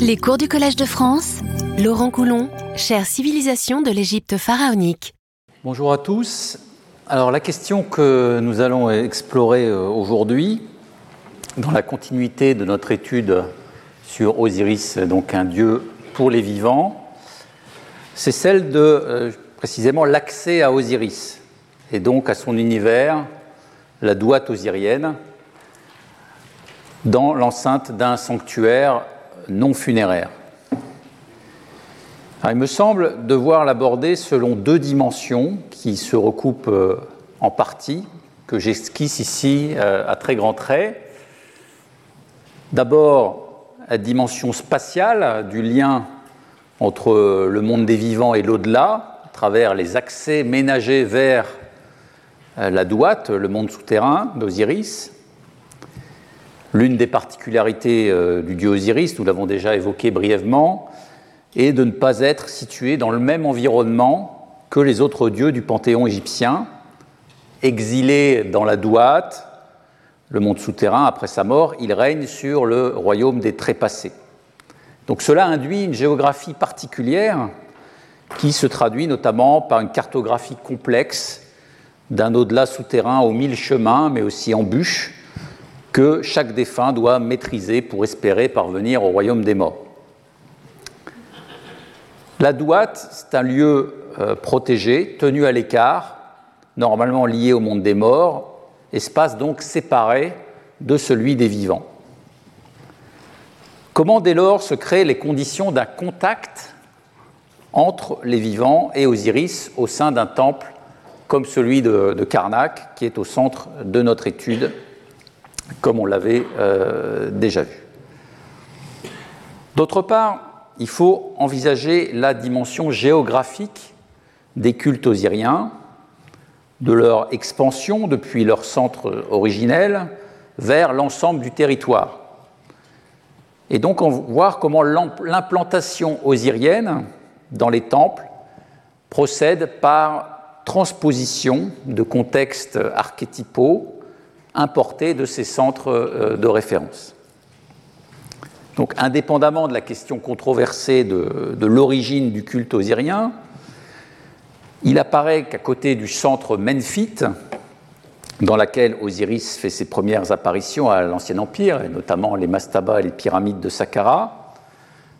Les cours du Collège de France, Laurent Coulon, chère civilisation de l'Égypte pharaonique. Bonjour à tous. Alors la question que nous allons explorer euh, aujourd'hui, dans la continuité de notre étude sur Osiris, donc un dieu pour les vivants, c'est celle de euh, précisément l'accès à Osiris et donc à son univers, la douate osirienne, dans l'enceinte d'un sanctuaire non funéraire. il me semble devoir l'aborder selon deux dimensions qui se recoupent euh, en partie, que j'esquisse ici euh, à très grands traits. D'abord, la dimension spatiale du lien entre le monde des vivants et l'au-delà, à travers les accès ménagés vers euh, la douate, le monde souterrain d'Osiris. L'une des particularités euh, du dieu Osiris, nous l'avons déjà évoqué brièvement, est de ne pas être situé dans le même environnement que les autres dieux du panthéon égyptien, exilé dans la Douate, le monde souterrain, après sa mort, il règne sur le royaume des trépassés. Donc cela induit une géographie particulière qui se traduit notamment par une cartographie complexe d'un au-delà souterrain aux mille chemins, mais aussi embûches, que chaque défunt doit maîtriser pour espérer parvenir au royaume des morts. La douate, c'est un lieu euh, protégé, tenu à l'écart, normalement lié au monde des morts, espace donc séparé de celui des vivants. Comment dès lors se créent les conditions d'un contact entre les vivants et Osiris au sein d'un temple comme celui de, de Karnak, qui est au centre de notre étude comme on l'avait euh, déjà vu. D'autre part, il faut envisager la dimension géographique des cultes osiriens, de leur expansion depuis leur centre originel vers l'ensemble du territoire. Et donc on voir comment l'implantation osirienne dans les temples procède par transposition de contextes archétypaux importés de ces centres euh, de référence. Donc, indépendamment de la question controversée de, l'origine du culte osirien, il apparaît qu'à côté du centre Menphite, dans laquelle Osiris fait ses premières apparitions à l'Ancien Empire, et notamment les mastabas et les pyramides de Saqqara,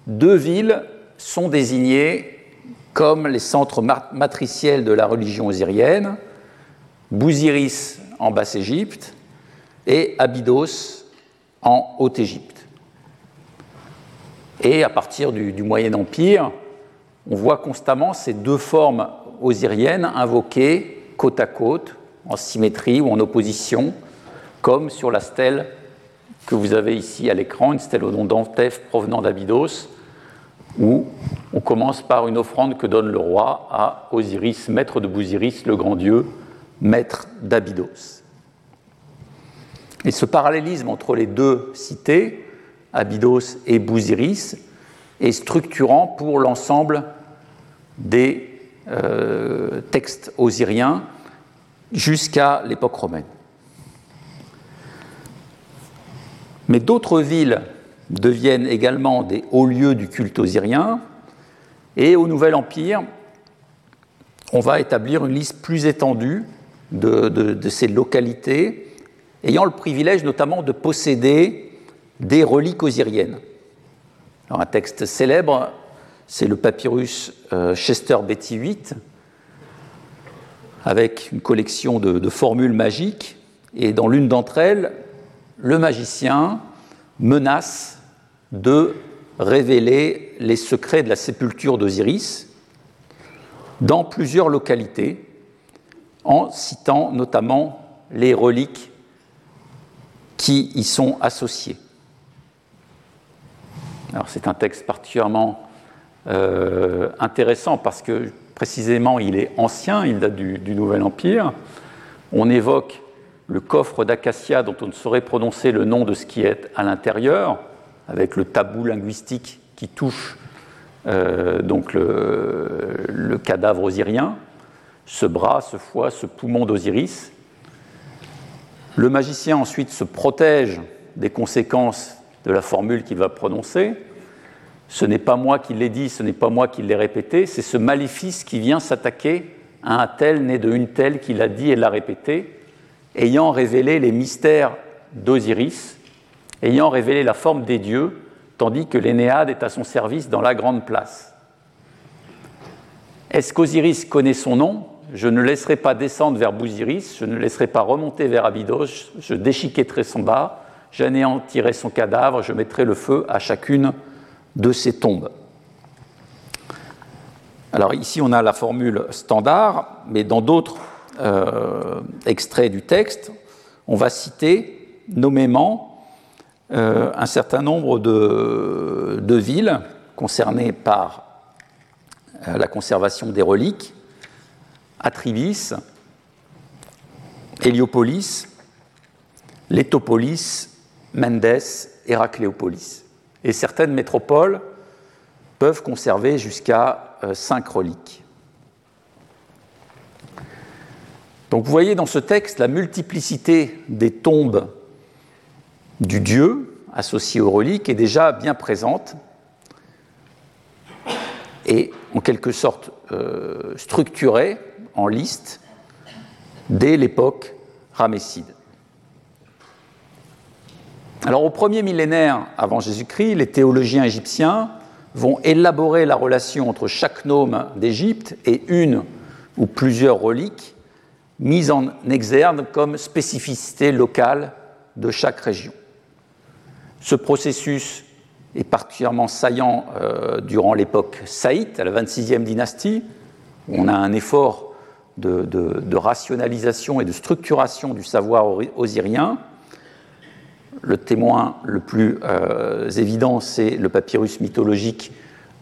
deux villes sont désignées comme les centres matriciels de la religion osirienne, Bouziris en Basse-Égypte et Abydos en Haute-Égypte. Et à partir du, Moyen Empire, on voit constamment ces deux formes osiriennes invoquées côte à côte, en symétrie ou en opposition, comme sur la stèle que vous avez ici à l'écran, une stèle au nom d'Antef provenant d'Abydos, où on commence par une offrande que donne le roi à Osiris, maître de Bousiris, le grand dieu, maître d'Abydos. Et ce parallélisme entre les deux cités, Abydos et Bousiris, est structurant pour l'ensemble des euh, textes osiriens jusqu'à l'époque romaine. Mais d'autres villes deviennent également des hauts lieux du culte osirien, et au Nouvel Empire, on va établir une liste plus étendue de ces localités ayant le privilège notamment de posséder des reliques osiriennes. un texte célèbre, c'est le papyrus euh, Chester Betty 8, avec une collection de, formules magiques, et dans l'une d'entre elles, le magicien menace de révéler les secrets de la sépulture d'Osiris dans plusieurs localités, en citant notamment les reliques qui y sont associés. Alors c'est un texte particulièrement euh, intéressant parce que précisément il est ancien, il date du, Nouvel Empire. On évoque le coffre d'acacia dont on ne saurait prononcer le nom de ce qui est à l'intérieur, avec le tabou linguistique qui touche euh, donc le, le, cadavre osirien, ce bras, ce foie, ce poumon d'Osiris, le magicien ensuite se protège des conséquences de la formule qu'il va prononcer ce n'est pas moi qui l'ai dit, ce n'est pas moi qui l'ai répété, c'est ce maléfice qui vient s'attaquer à un tel né de une telle qui l'a dit et l'a répété, ayant révélé les mystères d'Osiris, ayant révélé la forme des dieux, tandis que l'Énéade est à son service dans la grande place. Est-ce qu'Osiris connaît son nom? Je ne laisserai pas descendre vers Bousiris, je ne laisserai pas remonter vers Abydos, je déchiquetterai son bas, j'anéantirai son cadavre, je mettrai le feu à chacune de ces tombes. Alors ici, on a la formule standard, mais dans d'autres euh, extraits du texte, on va citer nommément euh, un certain nombre de, villes concernées par euh, la conservation des reliques, Atribis, Héliopolis, Létopolis, Mendes, Héracléopolis. Et certaines métropoles peuvent conserver jusqu'à euh, cinq reliques. Donc vous voyez dans ce texte la multiplicité des tombes du dieu associées aux reliques est déjà bien présente et en quelque sorte euh, structurée en liste dès l'époque ramesside. Alors au premier millénaire avant Jésus-Christ, les théologiens égyptiens vont élaborer la relation entre chaque gnome d'Égypte et une ou plusieurs reliques mises en exergue comme spécificité locale de chaque région. Ce processus est particulièrement saillant euh, durant l'époque saïte, à la 26e dynastie, on a un effort de, rationalisation et de structuration du savoir osirien, le témoin le plus euh, évident, c'est le papyrus mythologique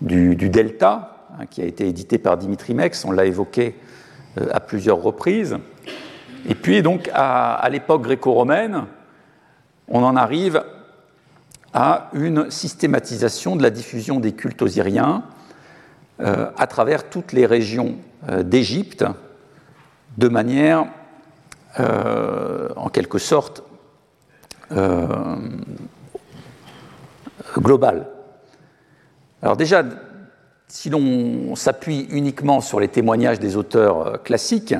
du, Delta, hein, qui a été édité par Dimitri Mex, on l'a évoqué euh, à plusieurs reprises. Et puis, donc, à, l'époque gréco-romaine, on en arrive à une systématisation de la diffusion des cultes osiriens euh, à travers toutes les régions d'Égypte, de manière, en quelque sorte, euh, global. Alors déjà, si l'on s'appuie uniquement sur les témoignages des auteurs euh, classiques,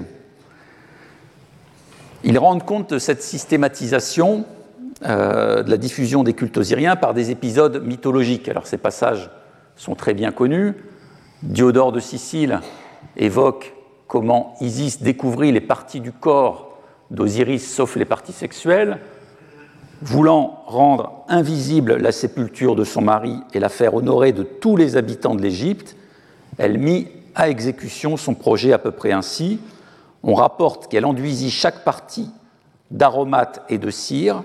ils rendent compte de cette systématisation euh, de la diffusion des cultes osiriens par des épisodes mythologiques. Alors ces passages sont très bien connus. Diodore de Sicile évoque comment Isis découvrit les parties du corps d'Osiris sauf les parties sexuelles voulant rendre invisible la sépulture de son mari et la faire honorer de tous les habitants de l'Égypte, elle mit à exécution son projet à peu près ainsi. On rapporte qu'elle enduisit chaque partie d'aromates et de cire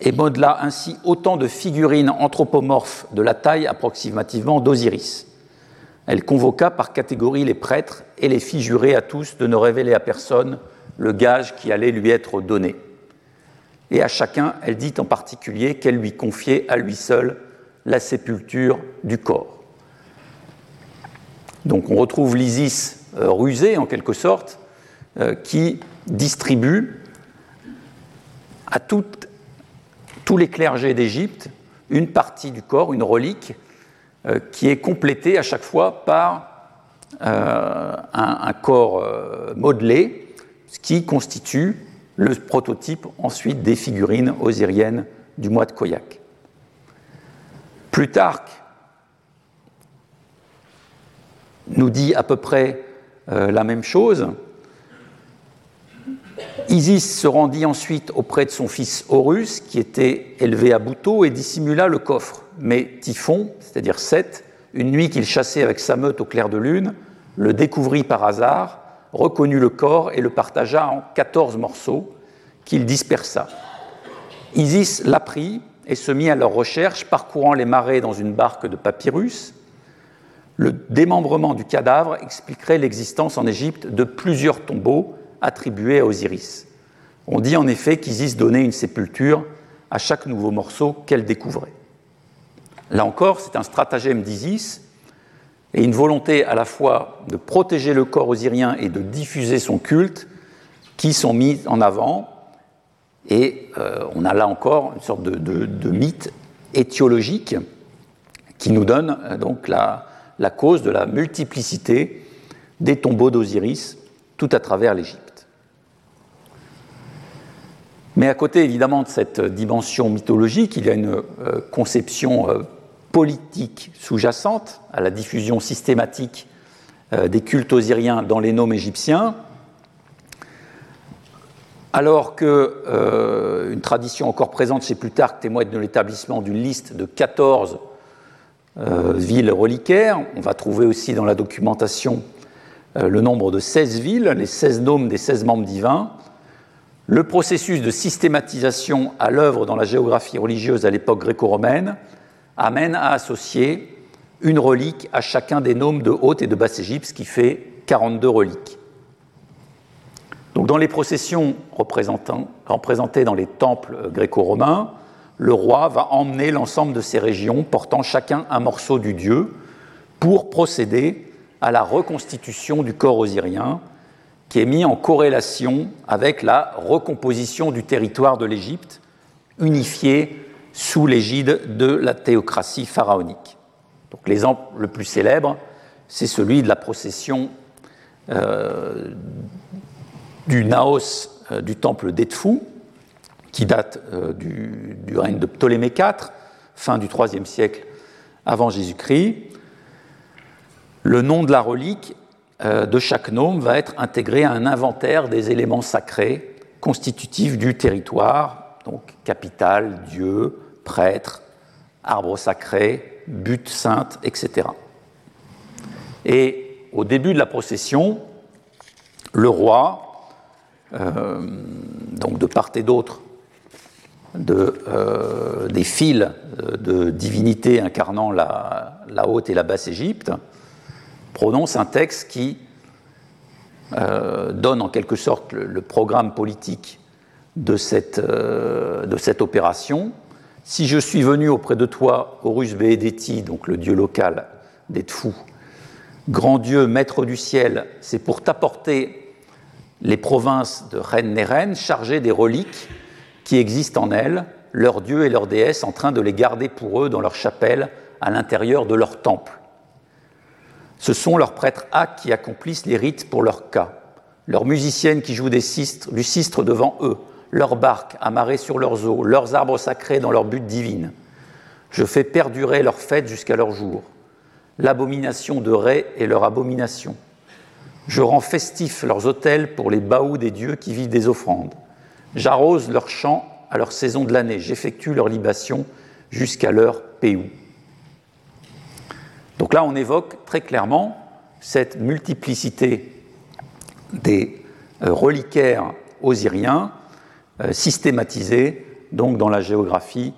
et modela ainsi autant de figurines anthropomorphes de la taille approximativement d'Osiris. Elle convoqua par catégorie les prêtres et les fit jurer à tous de ne révéler à personne le gage qui allait lui être donné et à chacun, elle dit en particulier qu'elle lui confiait à lui seul la sépulture du corps. Donc on retrouve l'Isis euh, rusé en quelque sorte, euh, qui distribue à tous les clergés d'Égypte une partie du corps, une relique, euh, qui est complétée à chaque fois par un, corps modelé, ce qui constitue le prototype ensuite des figurines osiriennes du mois de Koyak. Plutarque nous dit à peu près euh, la même chose. Isis se rendit ensuite auprès de son fils Horus, qui était élevé à Bouteau, et dissimula le coffre. Mais Typhon, c'est-à-dire Seth, une nuit qu'il chassait avec sa meute au clair de lune, le découvrit par hasard reconnut le corps et le partagea en 14 morceaux qu'il dispersa. Isis l'apprit et se mit à leur recherche, parcourant les marais dans une barque de papyrus. Le démembrement du cadavre expliquerait l'existence en Égypte de plusieurs tombeaux attribués à Osiris. On dit en effet qu'Isis donnait une sépulture à chaque nouveau morceau qu'elle découvrait. Là encore, c'est un stratagème d'Isis et une volonté à la fois de protéger le corps osirien et de diffuser son culte qui sont mis en avant. Et euh, on a là encore une sorte de, mythe étiologique qui nous donne donc la, la cause de la multiplicité des tombeaux d'Osiris tout à travers l'Égypte. Mais à côté évidemment de cette dimension mythologique, il y a une euh, conception euh, politique sous-jacente à la diffusion systématique euh, des cultes osiriens dans les noms égyptiens, alors qu'une tradition encore présente chez Plutarque témoigne de l'établissement d'une liste de 14 villes reliquaires. On va trouver aussi dans la documentation le nombre de 16 villes, les 16 noms des 16 membres divins, le processus de systématisation à l'œuvre dans la géographie religieuse à l'époque gréco-romaine amène à associer une relique à chacun des noms de Haute et de Basse-Égypte, ce qui fait 42 reliques. Donc, dans les processions représentées dans les temples gréco-romains, le roi va emmener l'ensemble de ces régions portant chacun un morceau du dieu pour procéder à la reconstitution du corps osirien, qui est mis en corrélation avec la recomposition du territoire de l'Égypte, unifié sous l'égide de la théocratie pharaonique. Donc l'exemple le plus célèbre, c'est celui de la procession euh, du Naos euh, du temple d'Edfou, qui date euh, du, règne de Ptolémée IV, fin du IIIe siècle avant Jésus-Christ, le nom de la relique de chaque nome va être intégré à un inventaire des éléments sacrés constitutifs du territoire, donc capitale, dieu, prêtre, arbre sacré, butte sainte, etc. Et au début de la procession, le roi, euh, donc de part et d'autre euh, des fils de divinité incarnant la, la haute et la basse Égypte, prononce un texte qui euh, donne en quelque sorte le, programme politique de cette, euh, de cette, opération. Si je suis venu auprès de toi, Horus Beedeti, donc le dieu local des Tfou, grand dieu, maître du ciel, c'est pour t'apporter les provinces de Ren-Neren chargées des reliques qui existent en elles, leurs dieux et leurs déesses en train de les garder pour eux dans leur chapelle à l'intérieur de leur temple. Ce sont leurs prêtres hâtes qui accomplissent les rites pour leur cas, leurs musiciennes qui jouent des cistres, du cistre devant eux, leurs barques amarrées sur leurs eaux, leurs arbres sacrés dans leur butte divine. Je fais perdurer leurs fêtes jusqu'à leur jour. L'abomination de Ré est leur abomination. Je rends festifs leurs autels pour les baous des dieux qui vivent des offrandes. J'arrose leurs champs à leur saison de l'année. J'effectue leurs libations jusqu'à leur péou. Donc là, on évoque très clairement cette multiplicité des euh, reliquaires osiriens euh, systématisés donc dans la géographie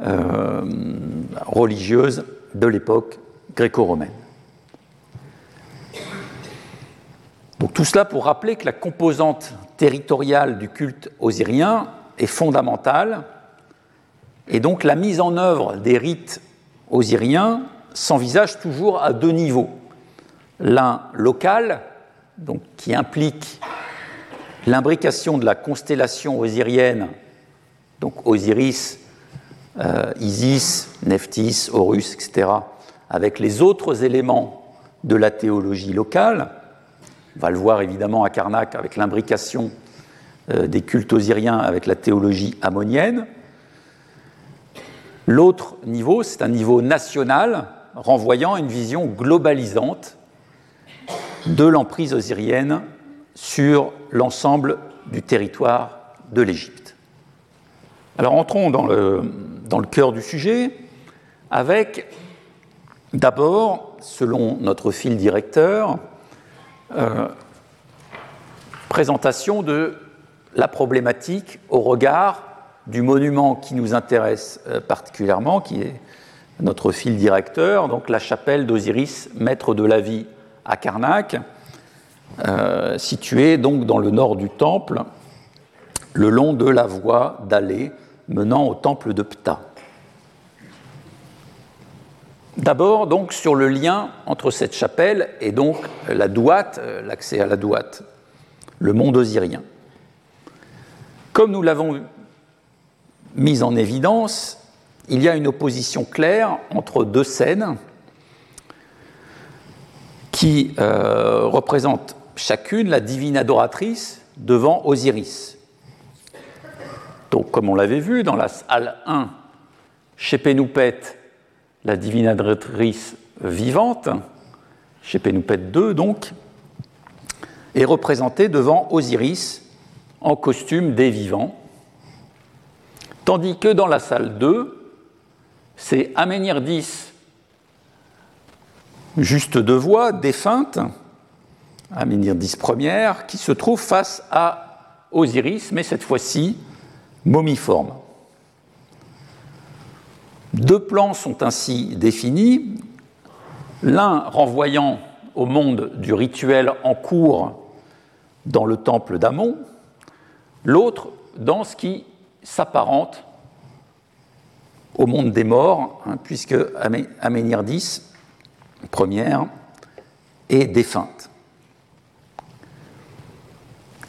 euh, religieuse de l'époque gréco-romaine. Donc tout cela pour rappeler que la composante territoriale du culte osirien est fondamentale et donc la mise en œuvre des rites osiriens s'envisage toujours à deux niveaux. L'un local, donc, qui implique l'imbrication de la constellation osirienne, donc Osiris, euh, Isis, Nephthys, Horus, etc., avec les autres éléments de la théologie locale. On va le voir évidemment à Karnak avec l'imbrication euh, des cultes osiriens avec la théologie ammonienne. L'autre niveau, c'est un niveau national renvoyant une vision globalisante de l'emprise osirienne sur l'ensemble du territoire de l'Égypte. Alors entrons dans le, dans le cœur du sujet avec d'abord, selon notre fil directeur, euh, présentation de la problématique au regard du monument qui nous intéresse euh, particulièrement, qui est notre fil directeur, donc la chapelle d'Osiris, maître de la vie à Karnak, euh, située donc dans le nord du temple, le long de la voie d'allée menant au temple de Ptah. D'abord, donc, sur le lien entre cette chapelle et donc la douate, euh, l'accès à la douate, le monde osirien. Comme nous l'avons mis en évidence, il y a une opposition claire entre deux scènes qui euh, représentent chacune la divine adoratrice devant Osiris. Donc, comme on l'avait vu dans la salle 1, chez Pénoupet, la divine adoratrice vivante, chez Pénoupet 2 donc, est représentée devant Osiris en costume des vivants, tandis que dans la salle 2, c'est Aménirdis, juste de voix, défunte, Aménirdis première, qui se trouve face à Osiris, mais cette fois-ci momiforme. Deux plans sont ainsi définis, l'un renvoyant au monde du rituel en cours dans le temple d'Amon, l'autre dans ce qui s'apparente au monde des morts, hein, puisque Aménirdis, première, est défunte.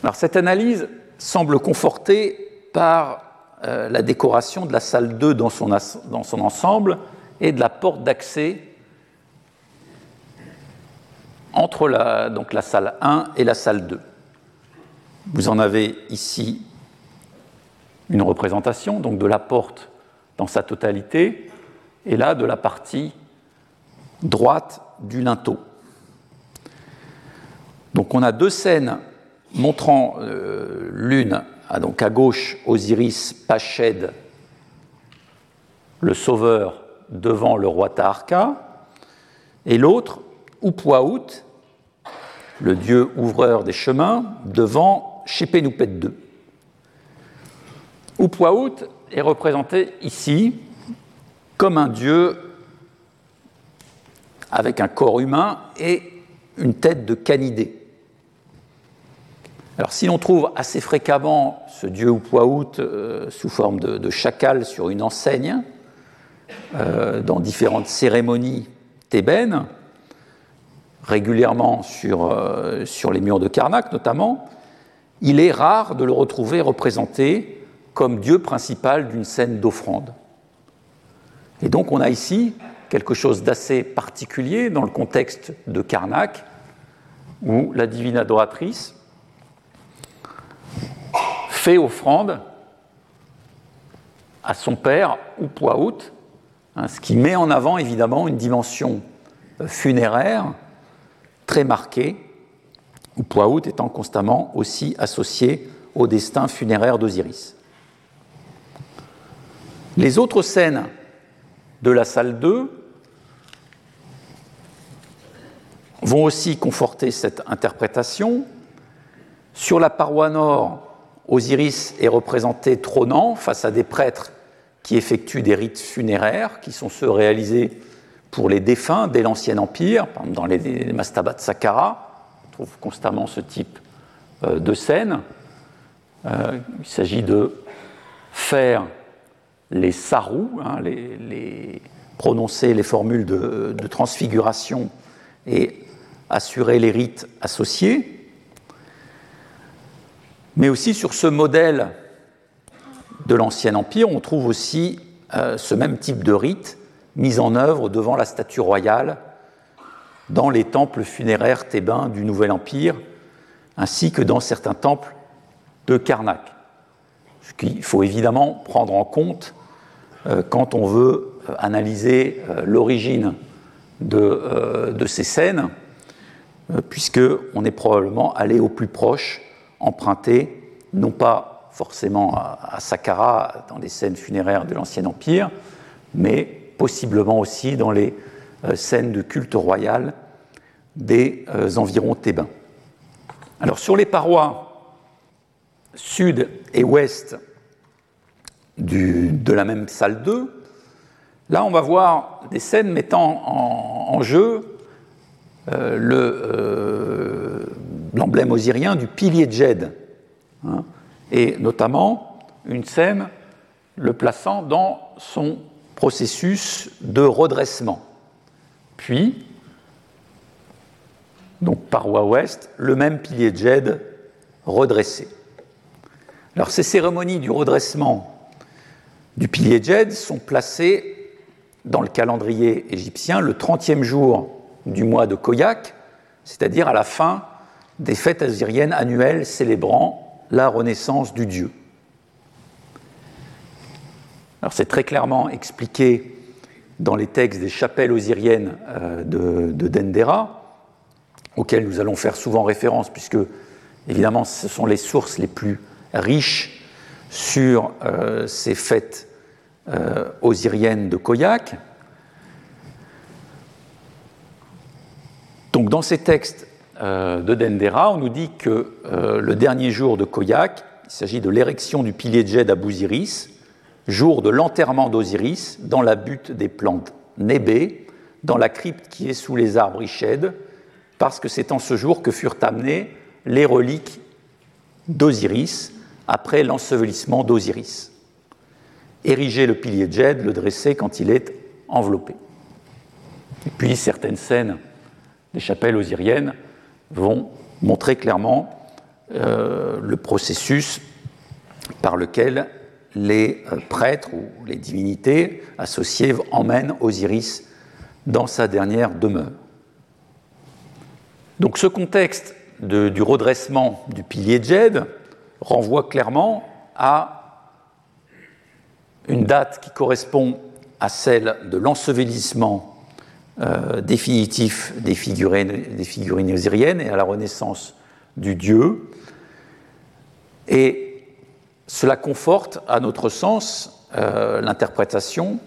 Alors cette analyse semble confortée par euh, la décoration de la salle 2 dans son, dans son ensemble et de la porte d'accès entre la, donc la salle 1 et la salle 2. Vous en avez ici une représentation donc de la porte dans sa totalité, et là de la partie droite du linteau. Donc on a deux scènes montrant euh, l'une à, donc à gauche Osiris Pached, le sauveur devant le roi Taharka, et l'autre Upwaout, le dieu ouvreur des chemins, devant Shepenoupet II. Upwaout est représenté ici comme un dieu avec un corps humain et une tête de canidé. Alors si l'on trouve assez fréquemment ce dieu Upwaout euh, sous forme de, chacal sur une enseigne, euh, dans différentes cérémonies thébaines, régulièrement sur, euh, sur les murs de Karnak notamment, il est rare de le retrouver représenté comme dieu principal d'une scène d'offrande. Et donc on a ici quelque chose d'assez particulier dans le contexte de Karnak, où la divine adoratrice fait offrande à son père Upwaout, hein, ce qui met en avant évidemment une dimension funéraire très marquée, Upwaout étant constamment aussi associé au destin funéraire d'Osiris. Les autres scènes de la salle 2 vont aussi conforter cette interprétation. Sur la paroi nord, Osiris est représenté trônant face à des prêtres qui effectuent des rites funéraires, qui sont ceux réalisés pour les défunts dès l'Ancien Empire, dans les mastabas Saqqara, on trouve constamment ce type euh, de scène. Euh, il s'agit de faire les sarous, hein, les, prononcer les formules de, transfiguration et assurer les rites associés, mais aussi sur ce modèle de l'Ancien Empire, on trouve aussi euh, ce même type de rite mis en œuvre devant la statue royale dans les temples funéraires thébains du Nouvel Empire, ainsi que dans certains temples de Karnak. Ce qu'il faut évidemment prendre en compte quand on veut euh, analyser euh, l'origine de, ces scènes, puisqu'on est probablement allé au plus proche, emprunté, non pas forcément à, à Saqqara dans les scènes funéraires de l'Ancien Empire, mais possiblement aussi dans les scènes de culte royal des environs thébains. Alors sur les parois sud et ouest de la même salle 2, là on va voir des scènes mettant en, jeu euh, euh, l'emblème osirien du pilier de Jed, hein, et notamment une scène le plaçant dans son processus de redressement. Puis, donc paroi ouest, le même pilier de Jed redressé. Alors ces cérémonies du redressement du pilier Djed sont placés dans le calendrier égyptien le 30e jour du mois de Koyak, c'est-à-dire à la fin des fêtes assyriennes annuelles célébrant la renaissance du dieu. Alors c'est très clairement expliqué dans les textes des chapelles osiriennes euh, de, Dendera, auxquelles nous allons faire souvent référence, puisque évidemment ce sont les sources les plus riches sur euh, ces fêtes euh, osiriennes de Koyak. Donc dans ces textes de Dendera, on nous dit que le dernier jour de Koyak, il s'agit de l'érection du pilier de Jed à Bouziris, jour de l'enterrement d'Osiris dans la butte des plantes Nébé, dans la crypte qui est sous les arbres Ishèd, parce que c'est en ce jour que furent amenées les reliques d'Osiris après l'ensevelissement d'Osiris. Ériger le pilier Djed, le dresser quand il est enveloppé. Et puis certaines scènes des chapelles osiriennes vont montrer clairement euh, le processus par lequel les euh, prêtres ou les divinités associées emmènent Osiris dans sa dernière demeure. Donc ce contexte du redressement du pilier Djed renvoie clairement à une date qui correspond à celle de l'ensevelissement euh, définitif des figurines, des figurines osiriennes et à la renaissance du dieu. Et cela conforte, à notre sens, euh, l'interprétation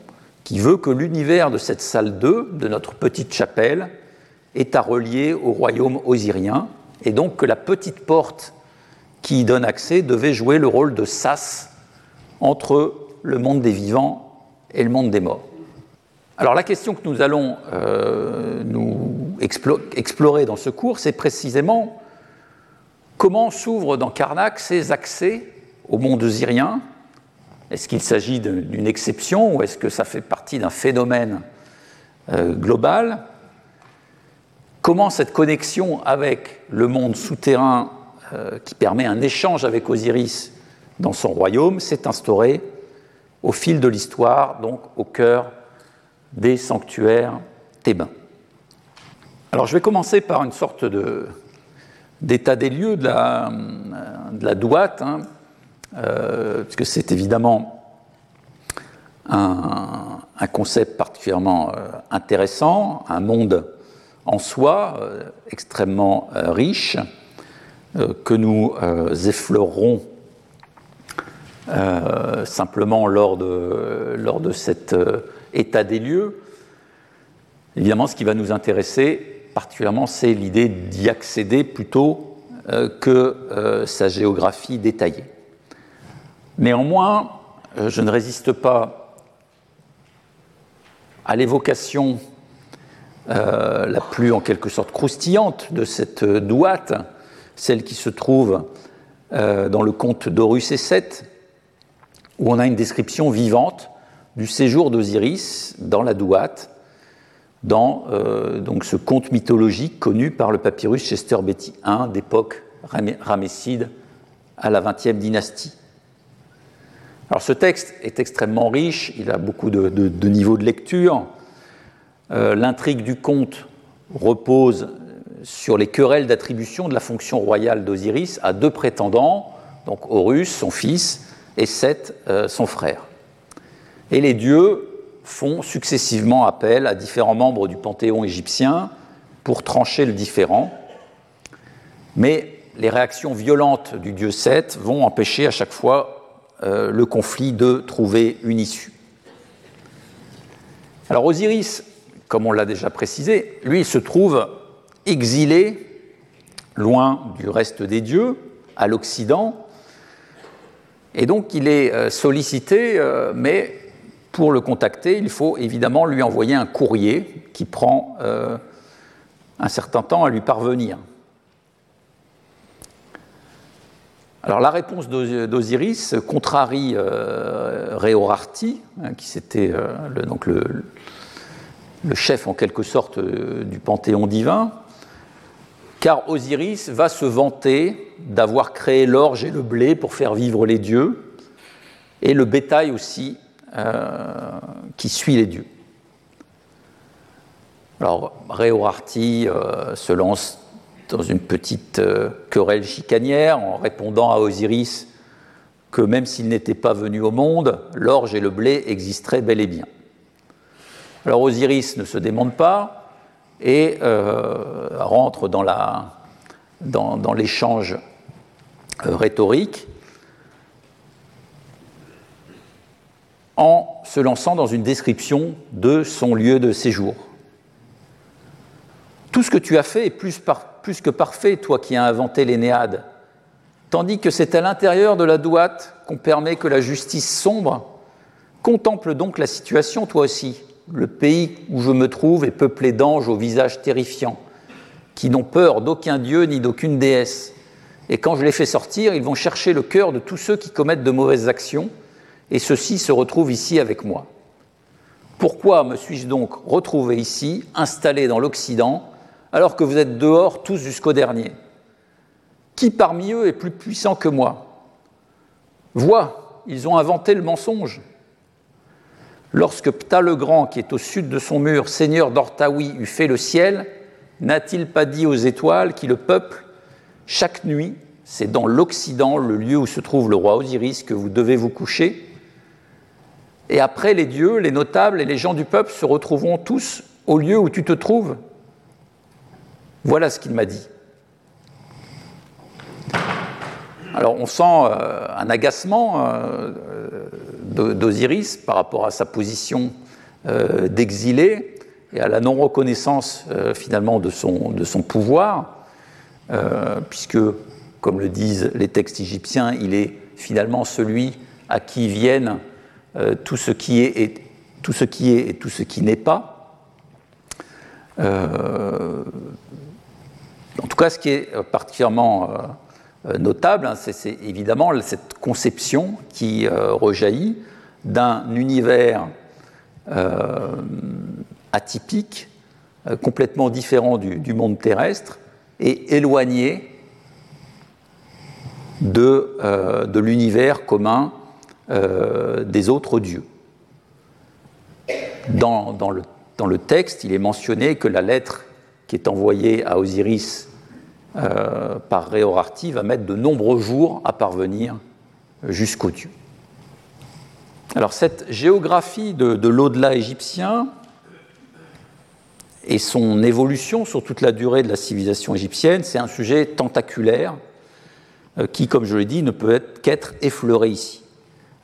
qui veut que l'univers de cette salle 2, de notre petite chapelle, est à relier au royaume osirien, et donc que la petite porte qui y donne accès devait jouer le rôle de sas entre le monde des vivants et le monde des morts. Alors la question que nous allons euh, nous explorer dans ce cours, c'est précisément comment s'ouvrent dans Karnak ces accès au monde osirien Est-ce qu'il s'agit d'une exception ou est-ce que ça fait partie d'un phénomène euh, global? Comment cette connexion avec le monde souterrain euh, qui permet un échange avec Osiris dans son royaume s'est instaurée au fil de l'histoire, donc au cœur des sanctuaires thébains. Alors je vais commencer par une sorte d'état des lieux de la, de douate. Hein. Euh, puisque c'est évidemment un, concept particulièrement euh, intéressant, un monde en soi extrêmement riche, que nous effleurerons simplement lors de, lors de cet état des lieux. Évidemment, ce qui va nous intéresser particulièrement, c'est l'idée d'y accéder plutôt que sa géographie détaillée. Néanmoins, euh, je ne résiste pas à l'évocation euh, la plus en quelque sorte croustillante de cette douate, celle qui se trouve euh, dans le conte d'Horus et Seth, où on a une description vivante du séjour d'Osiris dans la douate, dans donc ce conte mythologique connu par le papyrus Chester Betty I d'époque ramesside à la 20e dynastie. Alors ce texte est extrêmement riche, il a beaucoup de, niveaux de lecture. Euh, l'intrigue du conte repose sur les querelles d'attribution de la fonction royale d'Osiris à deux prétendants, donc Horus, son fils, et Seth, euh, son frère. Et les dieux font successivement appel à différents membres du panthéon égyptien pour trancher le différend. Mais les réactions violentes du dieu Seth vont empêcher à chaque fois euh, le conflit de trouver une issue. Alors Osiris, comme on l'a déjà précisé, lui se trouve exilé loin du reste des dieux, à l'Occident, et donc il est euh, sollicité, euh, mais pour le contacter, il faut évidemment lui envoyer un courrier qui prend un certain temps à lui parvenir. Alors la réponse d'Osiris contrarie euh, hein, qui c'était euh, le, chef en quelque sorte euh, du panthéon divin, car Osiris va se vanter d'avoir créé l'orge et le blé pour faire vivre les dieux, et le bétail aussi qui suit les dieux. Alors, Réorarty se lance dans une petite querelle chicanière en répondant à Osiris que même s'il n'était pas venu au monde, l'orge et le blé existeraient bel et bien. Alors Osiris ne se démonte pas et euh, rentre dans, l'échange euh, rhétorique en se lançant dans une description de son lieu de séjour. Tout ce que tu as fait est plus, que parfait, toi qui as inventé l'Énéade, tandis que c'est à l'intérieur de la douate qu'on permet que la justice sombre. Contemple donc la situation, toi aussi. Le pays où je me trouve est peuplé d'anges au visage terrifiant, qui n'ont peur d'aucun dieu ni d'aucune déesse. Et quand je les fais sortir, ils vont chercher le cœur de tous ceux qui commettent de mauvaises actions, et ceux-ci se retrouvent ici avec moi. Pourquoi me suis-je donc retrouvé ici, installé dans l'Occident, alors que vous êtes dehors tous jusqu'au dernier? Qui parmi eux est plus puissant que moi? Vois, ils ont inventé le mensonge. Lorsque Ptah le Grand, qui est au sud de son mur, seigneur d'Ortaoui, eut fait le ciel, n'a-t-il pas dit aux étoiles qui le peuplent Chaque nuit, c'est dans l'Occident, le lieu où se trouve le roi Osiris, que vous devez vous coucher. Et après, les dieux, les notables et les gens du peuple se retrouveront tous au lieu où tu te trouves. Voilà ce qu'il m'a dit. Alors on sent euh, un agacement euh, d'Osiris par rapport à sa position euh, d'exilé et à la non-reconnaissance finalement de son, pouvoir, puisque, comme le disent les textes égyptiens, il est finalement celui à qui viennent tout ce qui est et tout ce qui n'est pas. en tout cas, ce qui est particulièrement euh, notable, hein, c'est évidemment cette conception qui euh, rejaillit d'un univers euh, atypique, complètement différent du, monde terrestre et éloigné de, l'univers commun des autres dieux. Dans, le, texte, il est mentionné que la lettre qui est envoyée à Osiris euh, par Réorarty va mettre de nombreux jours à parvenir jusqu'au Dieu. Alors cette géographie de, l'au-delà égyptien et son évolution sur toute la durée de la civilisation égyptienne, c'est un sujet tentaculaire euh, qui, comme je l'ai dit, ne peut être qu'être effleuré ici.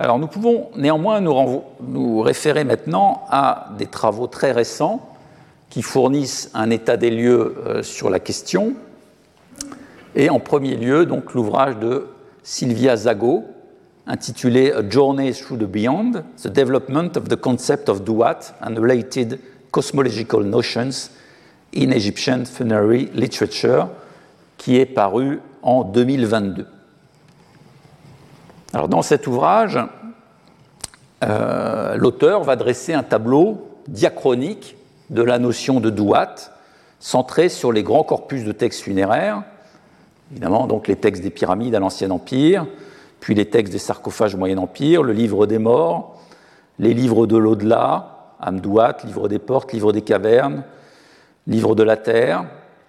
Alors nous pouvons néanmoins nous, nous, référer maintenant à des travaux très récents qui fournissent un état des lieux euh, sur la question et en premier lieu, donc l'ouvrage de Sylvia Zago, intitulé A Journey Through the Beyond, The Development of the Concept of Duat and Related Cosmological Notions in Egyptian Funerary Literature, qui est paru en 2022. Alors dans cet ouvrage, euh, l'auteur va dresser un tableau diachronique de la notion de Duat, centré sur les grands corpus de textes funéraires, Évidemment, donc les textes des pyramides à l'Ancien Empire, puis les textes des sarcophages au Moyen Empire, le livre des morts, les livres de l'au-delà, Amdouat, livre des portes, livre des cavernes, livre de la terre,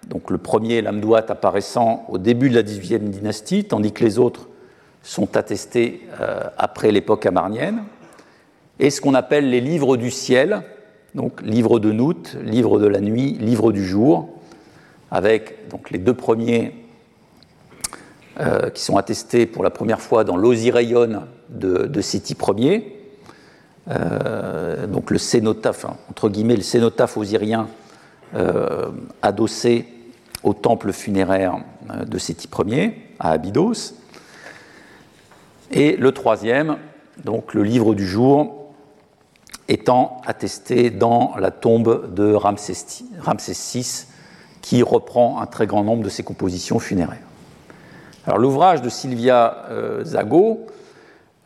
donc le premier, l'Amdouat, apparaissant au début de la XVIIIe dynastie, tandis que les autres sont attestés euh, après l'époque amarnienne, et ce qu'on appelle les livres du ciel, donc livre de Nout, livre de la nuit, livre du jour, avec donc les deux premiers euh, qui sont attestés pour la première fois dans l'Osireion de, de Séti Ier. Euh, donc le cénotaphe, entre guillemets, le cénotaphe osirien euh, adossé au temple funéraire de Séti Ier à Abydos. Et le troisième, donc le livre du jour, étant attesté dans la tombe de Ramsès VI, qui reprend un très grand nombre de ses compositions funéraires. L'ouvrage de Sylvia euh, Zago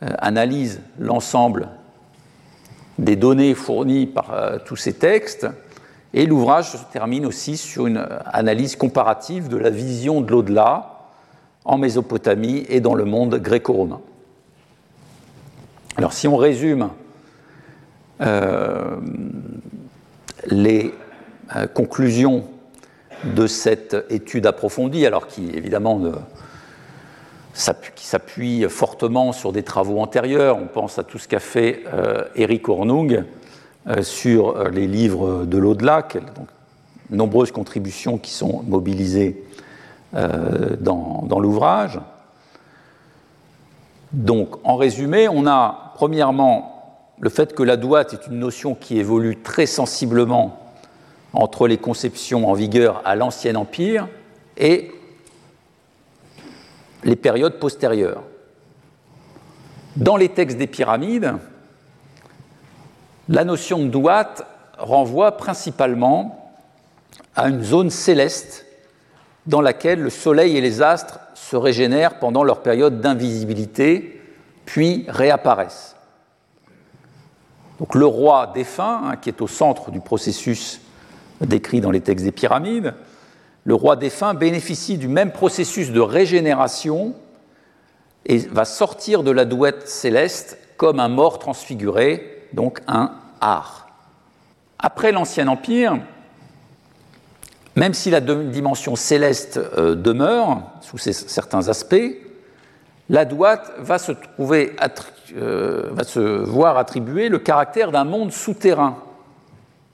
euh, analyse l'ensemble des données fournies par euh, tous ces textes et l'ouvrage se termine aussi sur une analyse comparative de la vision de l'au-delà en Mésopotamie et dans le monde gréco-romain. Alors si on résume les conclusions de cette étude approfondie, alors qui évidemment qui s'appuie fortement sur des travaux antérieurs. On pense à tout ce qu'a fait Eric Hornung sur les livres de l'au-delà, nombreuses contributions qui sont mobilisées euh, dans, l'ouvrage. Donc, en résumé, on a premièrement le fait que la douate est une notion qui évolue très sensiblement entre les conceptions en vigueur à l'Ancien Empire et les périodes postérieures. Dans les textes des pyramides, la notion de douate renvoie principalement à une zone céleste dans laquelle le Soleil et les astres se régénèrent pendant leur période d'invisibilité, puis réapparaissent. Donc le roi défunt, hein, qui est au centre du processus décrit dans les textes des pyramides, le roi défunt bénéficie du même processus de régénération et va sortir de la douette céleste comme un mort transfiguré, donc un art. Après l'Ancien Empire, même si la dimension céleste euh, demeure sous certains aspects, la douate va se, trouver, euh, va se voir attribuer le caractère d'un monde souterrain,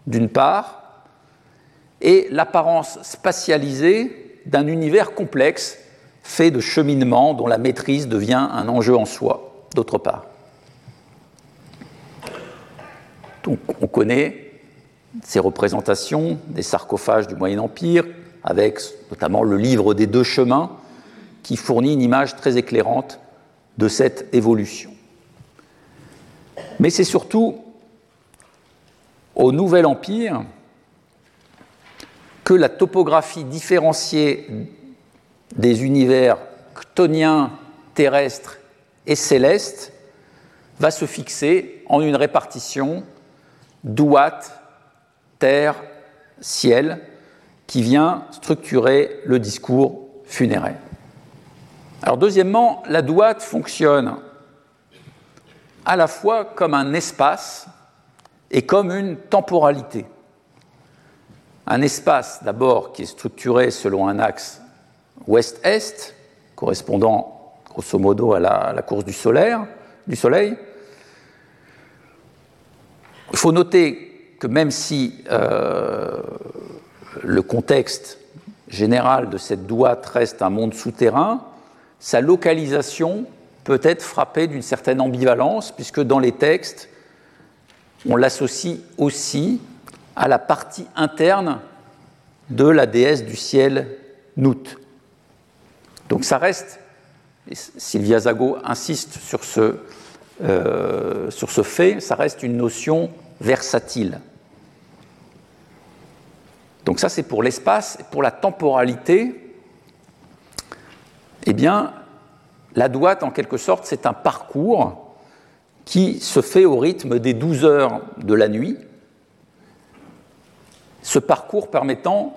d'une part, et l'apparence spatialisée d'un univers complexe fait de cheminement dont la maîtrise devient un enjeu en soi, d'autre part. Donc on connaît ces représentations des sarcophages du Moyen Empire, avec notamment le livre des deux chemins, qui fournit une image très éclairante de cette évolution. Mais c'est surtout au Nouvel Empire que la topographie différenciée des univers ctoniens, terrestres et célestes va se fixer en une répartition douate terre, ciel, qui vient structurer le discours funéraire. Alors deuxièmement, la douate fonctionne à la fois comme un espace et comme une temporalité. Un espace d'abord qui est structuré selon un axe ouest-est, correspondant grosso modo à la, course du, solaire, du Soleil. Il faut noter que même si euh, le contexte général de cette douate reste un monde souterrain, sa localisation peut être frappée d'une certaine ambivalence, puisque dans les textes, on l'associe aussi à la partie interne de la déesse du ciel Nout. Donc ça reste, Sylvia Zago insiste sur ce, euh, fait, ça reste une notion versatile. Donc ça, c'est pour l'espace. Pour la temporalité, eh bien, la douate, en quelque sorte, c'est un parcours qui se fait au rythme des 12 heures de la nuit. Ce parcours permettant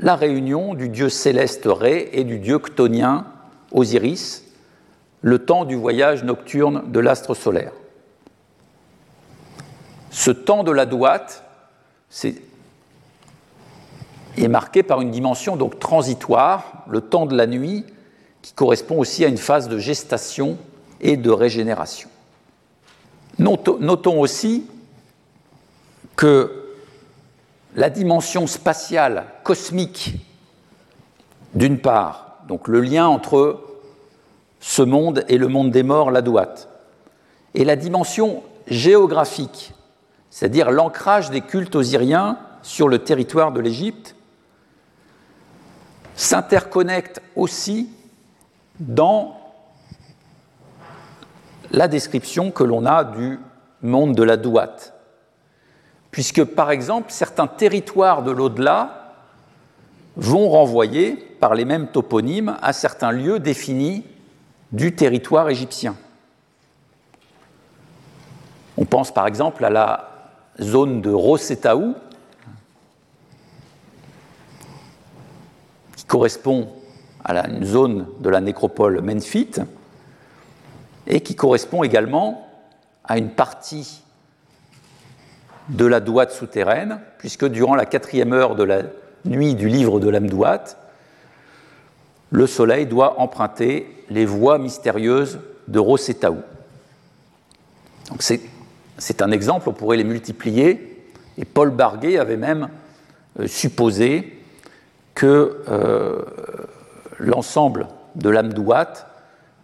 la réunion du dieu céleste Ré et du dieu ctonien Osiris, le temps du voyage nocturne de l'astre solaire. Ce temps de la douate, est marqué par une dimension donc transitoire, le temps de la nuit, qui correspond aussi à une phase de gestation et de régénération. Notons aussi que la dimension spatiale cosmique, d'une part, donc le lien entre ce monde et le monde des morts, la douate, et la dimension géographique, c'est-à-dire l'ancrage des cultes osiriens sur le territoire de l'Égypte, s'interconnectent aussi dans la description que l'on a du monde de la douate. Puisque, par exemple, certains territoires de l'au-delà vont renvoyer, par les mêmes toponymes, à certains lieux définis du territoire égyptien. On pense par exemple à la zone de Rosetaou, correspond à une zone de la nécropole Menphite et qui correspond également à une partie de la douate souterraine, puisque durant la quatrième heure de la nuit du livre de l'Amdouate, le Soleil doit emprunter les voies mystérieuses de Rosetaou. C'est un exemple, on pourrait les multiplier, et Paul Barguet avait même euh, supposé que euh, l'ensemble de l'Amdouate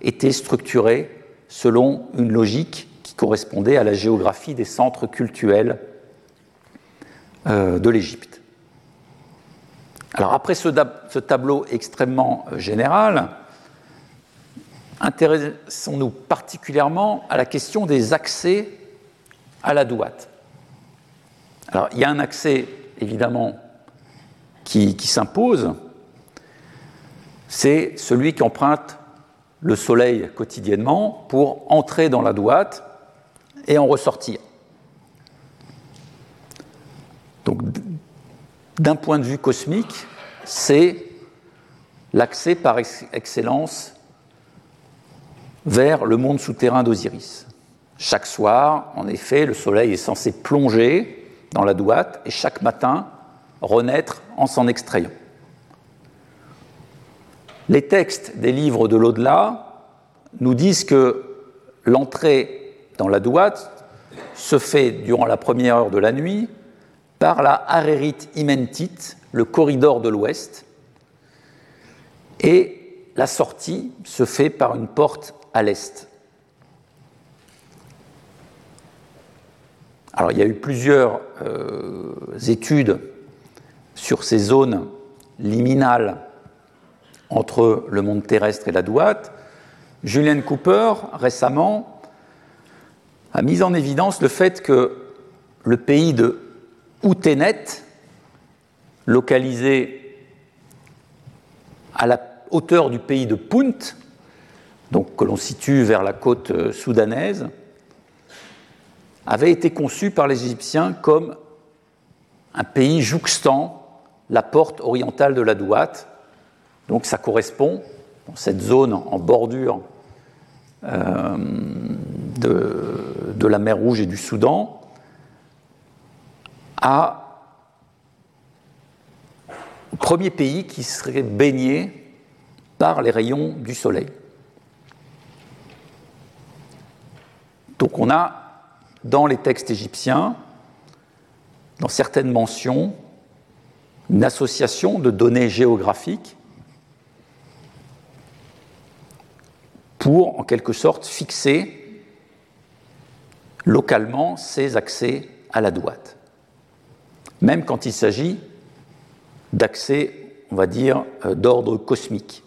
était structuré selon une logique qui correspondait à la géographie des centres cultuels de l'Égypte. Alors après ce, tableau extrêmement euh, général, intéressons-nous particulièrement à la question des accès à la douate. Alors il y a un accès évidemment qui, qui s'impose, c'est celui qui emprunte le soleil quotidiennement pour entrer dans la douate et en ressortir. Donc d'un point de vue cosmique, c'est l'accès par excellence vers le monde souterrain d'Osiris. Chaque soir, en effet, le Soleil est censé plonger dans la douate et chaque matin renaître en s'en extrayant. Les textes des livres de l'au-delà nous disent que l'entrée dans la douate se fait durant la première heure de la nuit par la Harérite Imentit, le corridor de l'ouest, et la sortie se fait par une porte à l'est. Alors il y a eu plusieurs euh, études sur ces zones liminales entre le monde terrestre et la Douate. Julian Cooper, récemment, a mis en évidence le fait que le pays de Outenet, localisé à la hauteur du pays de Punt, donc que l'on situe vers la côte euh, soudanaise, avait été conçu par les Égyptiens comme un pays jouxtant la porte orientale de la Douate. Donc ça correspond, dans cette zone en bordure euh, de, la mer Rouge et du Soudan, à premier pays qui serait baigné par les rayons du soleil. Donc on a dans les textes égyptiens, dans certaines mentions, une association de données géographiques pour, en quelque sorte, fixer localement ces accès à la douate. Même quand il s'agit d'accès, on va dire, euh, d'ordre cosmique.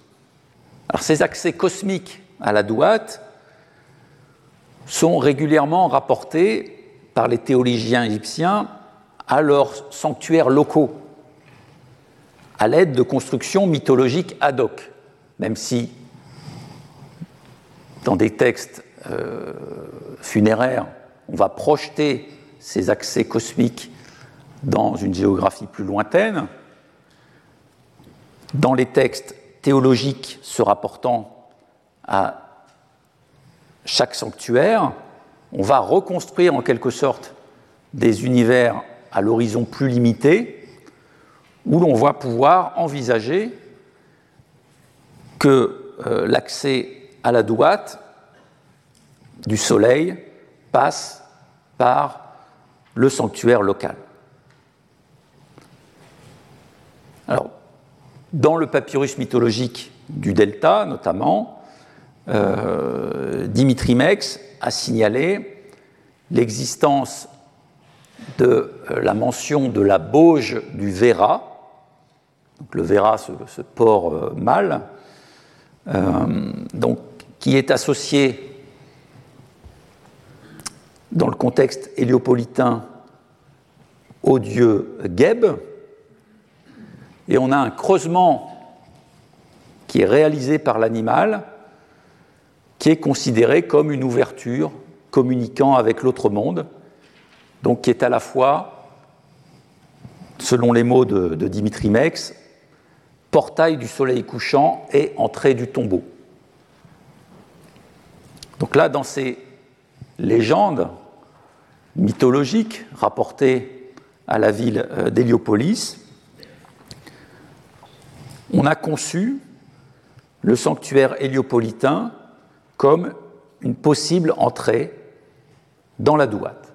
Ces accès cosmiques à la douate sont régulièrement rapportés par les théologiens égyptiens à leurs sanctuaires locaux, à l'aide de constructions mythologiques ad hoc, même si dans des textes euh, funéraires, on va projeter ces accès cosmiques dans une géographie plus lointaine, dans les textes théologiques se rapportant à chaque sanctuaire, on va reconstruire en quelque sorte des univers à l'horizon plus limité, où l'on va pouvoir envisager que euh, l'accès à la douate du Soleil passe par le sanctuaire local. Alors, dans le papyrus mythologique du Delta, notamment, euh, Dimitri Mex a signalé l'existence de euh, la mention de la bauge du Véra, donc le Véra, ce, porc euh, mâle, donc, qui est associé dans le contexte héliopolitain au dieu Geb, et on a un creusement qui est réalisé par l'animal, qui est considéré comme une ouverture communiquant avec l'autre monde, donc qui est à la fois, selon les mots de, Dimitri Mex, portail du soleil couchant et entrée du tombeau. Donc là, dans ces légendes, mythologique rapportée à la ville euh, d'Héliopolis, on a conçu le sanctuaire héliopolitain comme une possible entrée dans la douate.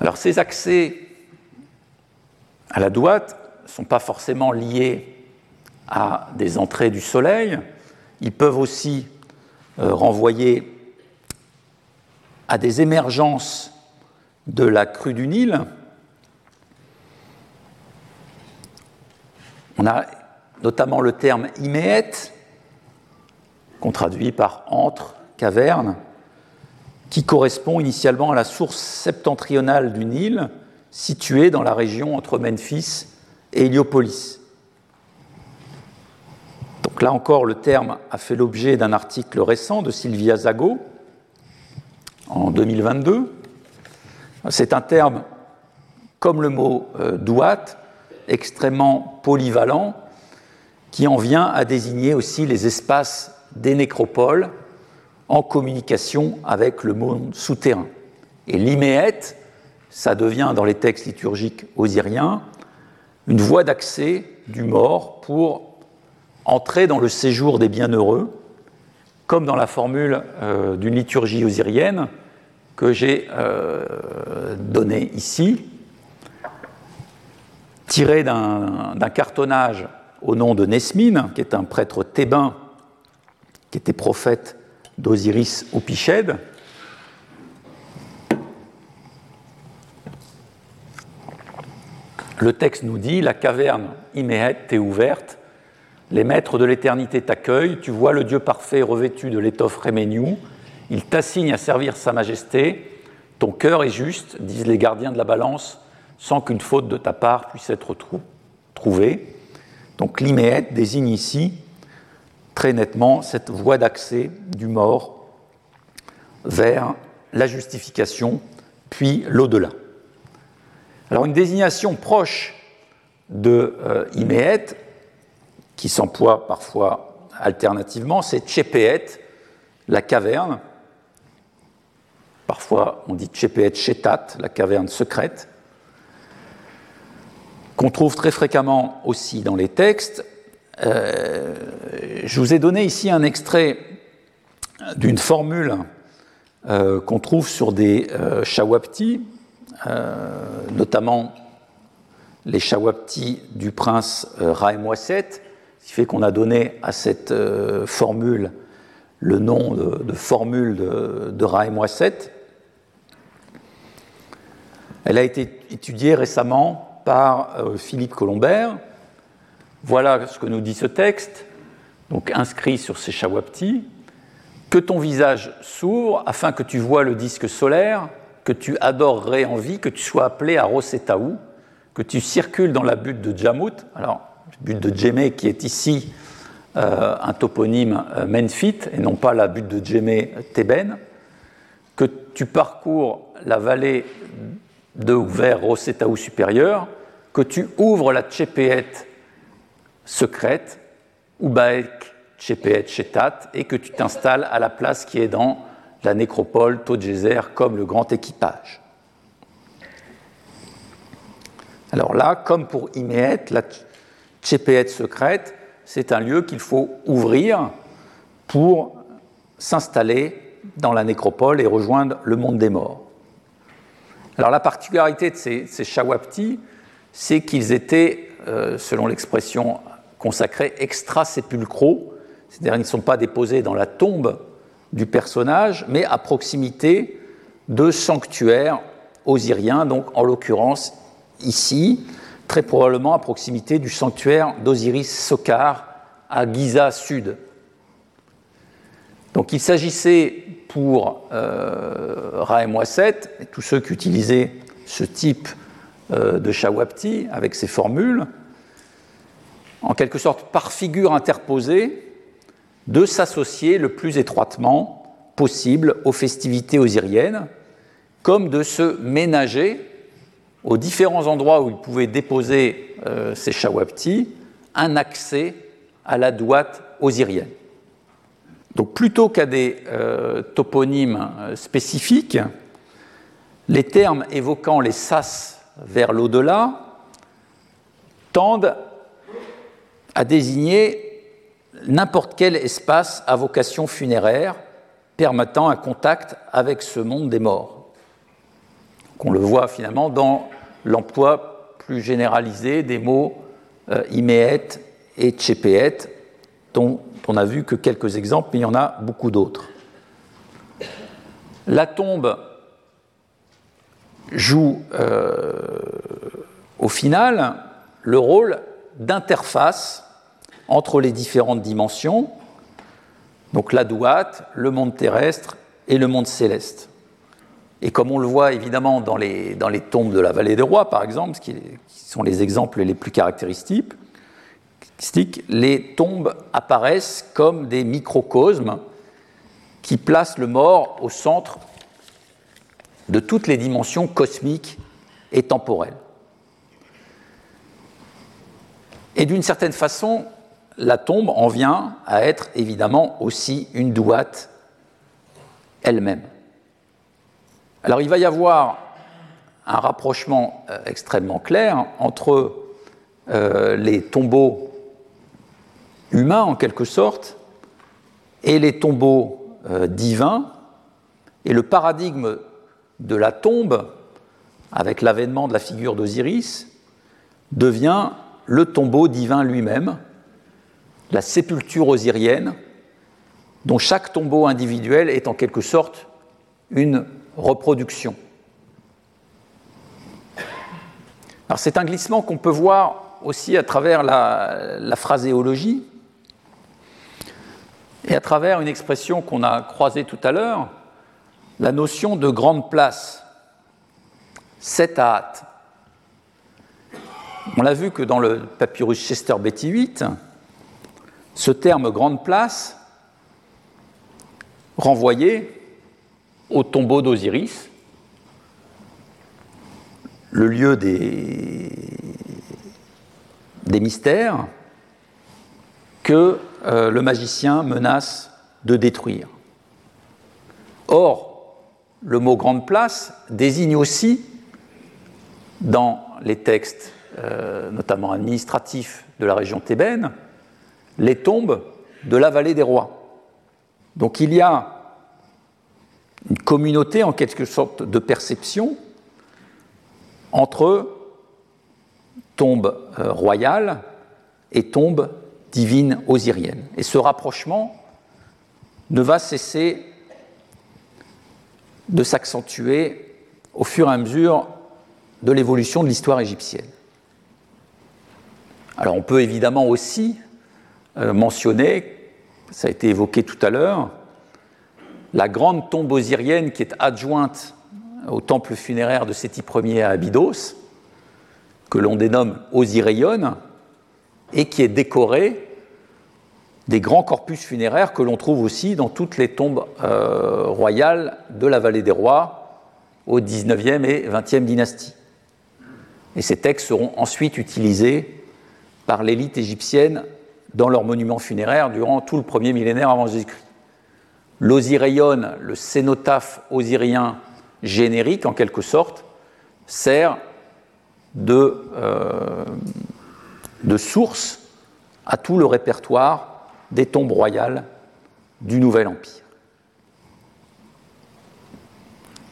Alors ces accès à la douate ne sont pas forcément liés à des entrées du Soleil, ils peuvent aussi euh, renvoyer à des émergences de la crue du Nil. On a notamment le terme iméet, qu'on traduit par entre, caverne, qui correspond initialement à la source septentrionale du Nil, située dans la région entre Memphis et Héliopolis. Donc là encore, le terme a fait l'objet d'un article récent de Sylvia Zago en 2022. C'est un terme, comme le mot euh, douat, extrêmement polyvalent, qui en vient à désigner aussi les espaces des nécropoles en communication avec le monde souterrain. Et l'iméette, ça devient dans les textes liturgiques osiriens une voie d'accès du mort pour entrer dans le séjour des bienheureux, comme dans la formule euh, d'une liturgie osirienne que j'ai euh, donnée ici, tirée d'un cartonnage au nom de Nesmine, qui est un prêtre thébain qui était prophète d'Osiris au Piched. Le texte nous dit La caverne imméhette est ouverte, les maîtres de l'éternité t'accueillent, tu vois le Dieu parfait revêtu de l'étoffe Réméniou, il t'assigne à servir Sa Majesté, ton cœur est juste, disent les gardiens de la balance, sans qu'une faute de ta part puisse être trouvée. Donc l'iméhette désigne ici très nettement cette voie d'accès du mort vers la justification, puis l'au-delà. Alors une désignation proche de euh, qui s'emploie parfois alternativement, c'est Tchepéet, la caverne. Parfois on dit Tchepéet Chetat, la caverne secrète, qu'on trouve très fréquemment aussi dans les textes, euh, je vous ai donné ici un extrait d'une formule euh, qu'on trouve sur des euh, shawapti, notamment les shawapti du prince Raemwaset, ce qui fait qu'on a donné à cette formule le nom de, formule de, de. Elle a été étudiée récemment par Philippe Colombert, voilà ce que nous dit ce texte, donc inscrit sur ces shawapti. Que ton visage s'ouvre afin que tu vois le disque solaire, que tu adorerais en vie, que tu sois appelé à Rosetaou, que tu circules dans la butte de Djamout, alors butte de Djemé qui est ici euh, un toponyme euh, Menfit et non pas la butte de Djemé Thébène, que tu parcours la vallée de ou vers Rosetaou supérieur, que tu ouvres la Tchépéet secrète, Ubaek Chepet Chetat, et que tu t'installes à la place qui est dans la nécropole Todjezer comme le grand équipage. Alors là, comme pour Iméet, la Chepet secrète, c'est un lieu qu'il faut ouvrir pour s'installer dans la nécropole et rejoindre le monde des morts. Alors la particularité de ces, ces c'est qu'ils étaient, euh, selon l'expression consacrés extra-sépulcraux, c'est-à-dire ils ne sont pas déposés dans la tombe du personnage, mais à proximité de sanctuaires osiriens, donc en l'occurrence ici, très probablement à proximité du sanctuaire d'Osiris Sokar à Giza Sud. Donc il s'agissait pour euh, et tous ceux qui utilisaient ce type de Shawapti avec ces formules, en quelque sorte par figure interposée, de s'associer le plus étroitement possible aux festivités osiriennes, comme de se ménager aux différents endroits où ils pouvaient déposer euh, shawapti un accès à la douate osirienne. Donc plutôt qu'à des euh, toponymes euh, spécifiques, les termes évoquant les sas vers l'au-delà tendent à désigner n'importe quel espace à vocation funéraire permettant un contact avec ce monde des morts. Qu'on le voit finalement dans l'emploi plus généralisé des mots euh, et tchépéet, dont on n'a vu que quelques exemples, mais il y en a beaucoup d'autres. La tombe joue euh, au final le rôle d'interface entre les différentes dimensions, donc la douate, le monde terrestre et le monde céleste. Et comme on le voit évidemment dans les, dans les tombes de la vallée des rois, par exemple, qui, sont les exemples les plus caractéristiques, les tombes apparaissent comme des microcosmes qui placent le mort au centre de toutes les dimensions cosmiques et temporelles. Et d'une certaine façon, la tombe en vient à être évidemment aussi une douate elle-même. Alors il va y avoir un rapprochement euh, extrêmement clair entre euh, les tombeaux humains en quelque sorte et les tombeaux euh, divins et le paradigme de la tombe avec l'avènement de la figure d'Osiris devient le tombeau divin lui-même la sépulture osirienne, dont chaque tombeau individuel est en quelque sorte une reproduction. Alors c'est un glissement qu'on peut voir aussi à travers la, la, phraséologie et à travers une expression qu'on a croisée tout à l'heure, la notion de grande place, hâte. On l'a vu que dans le papyrus Chester Betty 8, ce terme grande place renvoyait au tombeau d'Osiris, le lieu des, des mystères que euh, le magicien menace de détruire. Or, le mot grande place désigne aussi, dans les textes euh, notamment administratifs de la région thébaine, les tombes de la vallée des rois. Donc il y a une communauté en quelque sorte de perception entre tombe euh, royale et tombe divine osirienne. Et ce rapprochement ne va cesser de s'accentuer au fur et à mesure de l'évolution de l'histoire égyptienne. Alors on peut évidemment aussi euh, mentionné, ça a été évoqué tout à l'heure, la grande tombe osirienne qui est adjointe au temple funéraire de Séti Ier à Abydos, que l'on dénomme Osireion, et qui est décorée des grands corpus funéraires que l'on trouve aussi dans toutes les tombes euh, royales de la vallée des rois au XIXe et XXe dynastie. Et ces textes seront ensuite utilisés par l'élite égyptienne dans leurs monuments funéraires durant tout le premier millénaire avant Jésus-Christ. L'osireion, le cénotaphe osirien générique en quelque sorte, sert de, euh, de source à tout le répertoire des tombes royales du Nouvel Empire.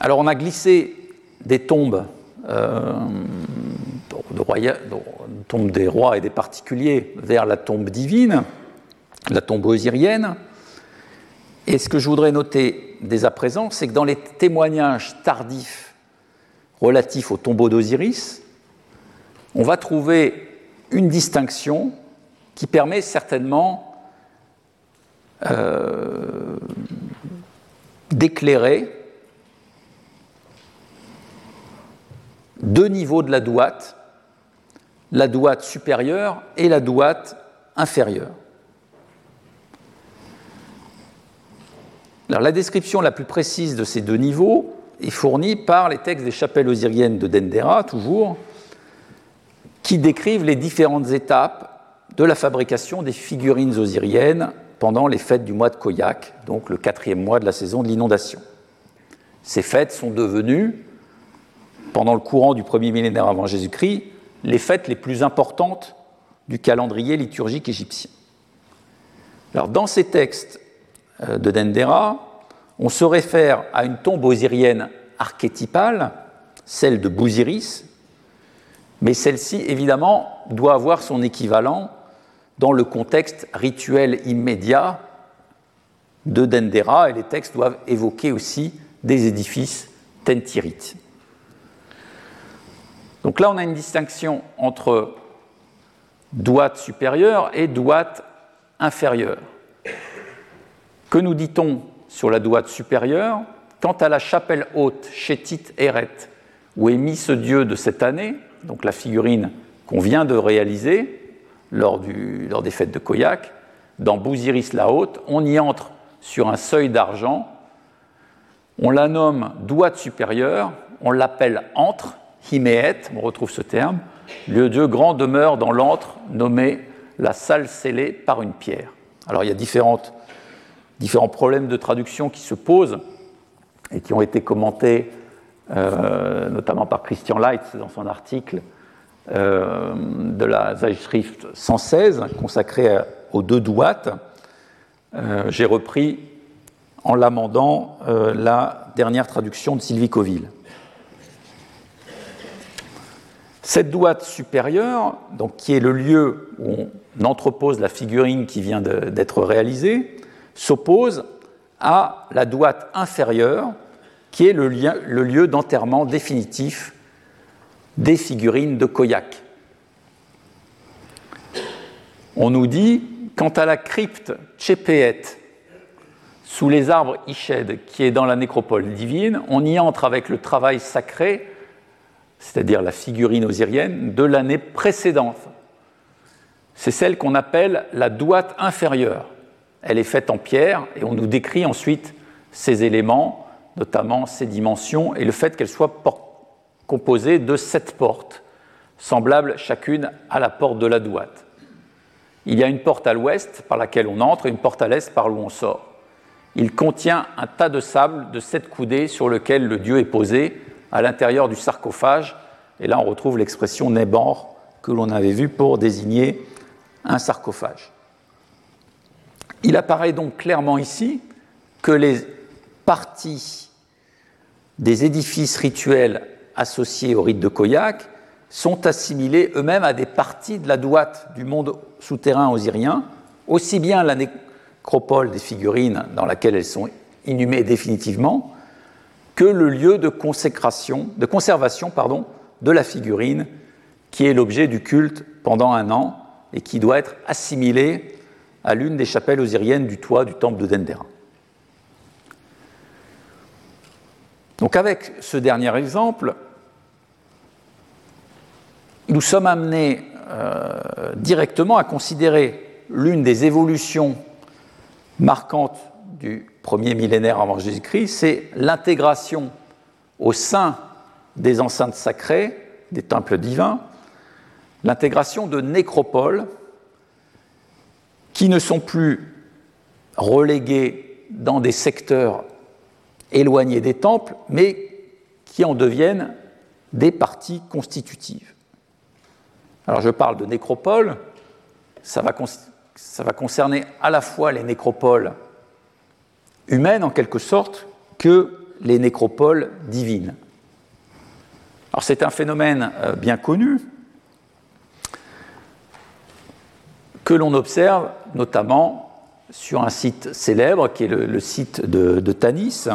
Alors on a glissé des tombes euh, de, tombe des rois et des particuliers vers la tombe divine, la tombe osirienne. Et ce que je voudrais noter dès à présent, c'est que dans les témoignages tardifs relatifs au tombeau d'Osiris, on va trouver une distinction qui permet certainement euh, d'éclairer deux niveaux de la douate la douate supérieure et la douate inférieure. La description la plus précise de ces deux niveaux est fournie par les textes des chapelles osiriennes de Dendera, toujours, qui décrivent les différentes étapes de la fabrication des figurines osiriennes pendant les fêtes du mois de Koyak, donc le quatrième mois de la saison de l'inondation. Ces fêtes sont devenues, pendant le courant du premier millénaire avant Jésus-Christ, les fêtes les plus importantes du calendrier liturgique égyptien. Dans ces textes euh, de Dendera, on se réfère à une tombe osirienne archétypale, celle de Bouziris, mais celle-ci, évidemment, doit avoir son équivalent dans le contexte rituel immédiat de Dendera, et les textes doivent évoquer aussi des édifices tentirites. Donc là, on a une distinction entre droite supérieure et droite inférieure. Que nous dit-on sur la droite supérieure? Quant à la chapelle haute, Chétit Eret, où est mis ce dieu de cette année, donc la figurine qu'on vient de réaliser lors, des fêtes de Koyak, dans Bouziris la Haute, on y entre sur un seuil d'argent, on la nomme droite supérieure, on l'appelle entre, Himéet, on retrouve ce terme, le dieu grand demeure dans l'antre nommé la salle scellée par une pierre. Alors il y a différents problèmes de traduction qui se posent et qui ont été commentés euh, notamment par Christian Leitz dans son article euh, de la Zeitschrift 116 consacré aux deux douates. Euh, j'ai repris en l'amendant la dernière traduction de Sylvie Coville. Cette douate supérieure, donc, qui est le lieu où on entrepose la figurine qui vient d'être réalisée, s'oppose à la douate inférieure, qui est le lieu d'enterrement définitif des figurines de Koyak. On nous dit, quant à la crypte Tchépéet, sous les arbres Ished, qui est dans la nécropole divine, on y entre avec le travail sacré c'est-à-dire la figurine osirienne, de l'année précédente. C'est celle qu'on appelle la douate inférieure. Elle est faite en pierre et on nous décrit ensuite ses éléments, notamment ses dimensions et le fait qu'elle soit composée de sept portes, semblables chacune à la porte de la douate. Il y a une porte à l'ouest par laquelle on entre et une porte à l'est par où on sort. Il contient un tas de sable de sept coudées sur lequel le dieu est posé à l'intérieur du sarcophage. Et là, on retrouve l'expression Nébor que l'on avait vue pour désigner un sarcophage. Il apparaît donc clairement ici que les parties des édifices rituels associés au rite de Koyak sont assimilées eux-mêmes à des parties de la douate du monde souterrain osirien, aussi bien la nécropole des figurines dans laquelle elles sont inhumées définitivement, que le lieu de, consécration, de conservation pardon, de la figurine qui est l'objet du culte pendant un an et qui doit être assimilé à l'une des chapelles osiriennes du toit du temple de Dendera. Donc avec ce dernier exemple, nous sommes amenés euh, directement à considérer l'une des évolutions marquantes du premier millénaire avant Jésus-Christ, c'est l'intégration au sein des enceintes sacrées, des temples divins, l'intégration de nécropoles qui ne sont plus relégués dans des secteurs éloignés des temples, mais qui en deviennent des parties constitutives. Alors je parle de va, ça va concerner à la fois les nécropoles humaines en quelque sorte que les nécropoles divines. Alors c'est un phénomène euh, bien connu que l'on observe notamment sur un site célèbre qui est le, site de, Tanis,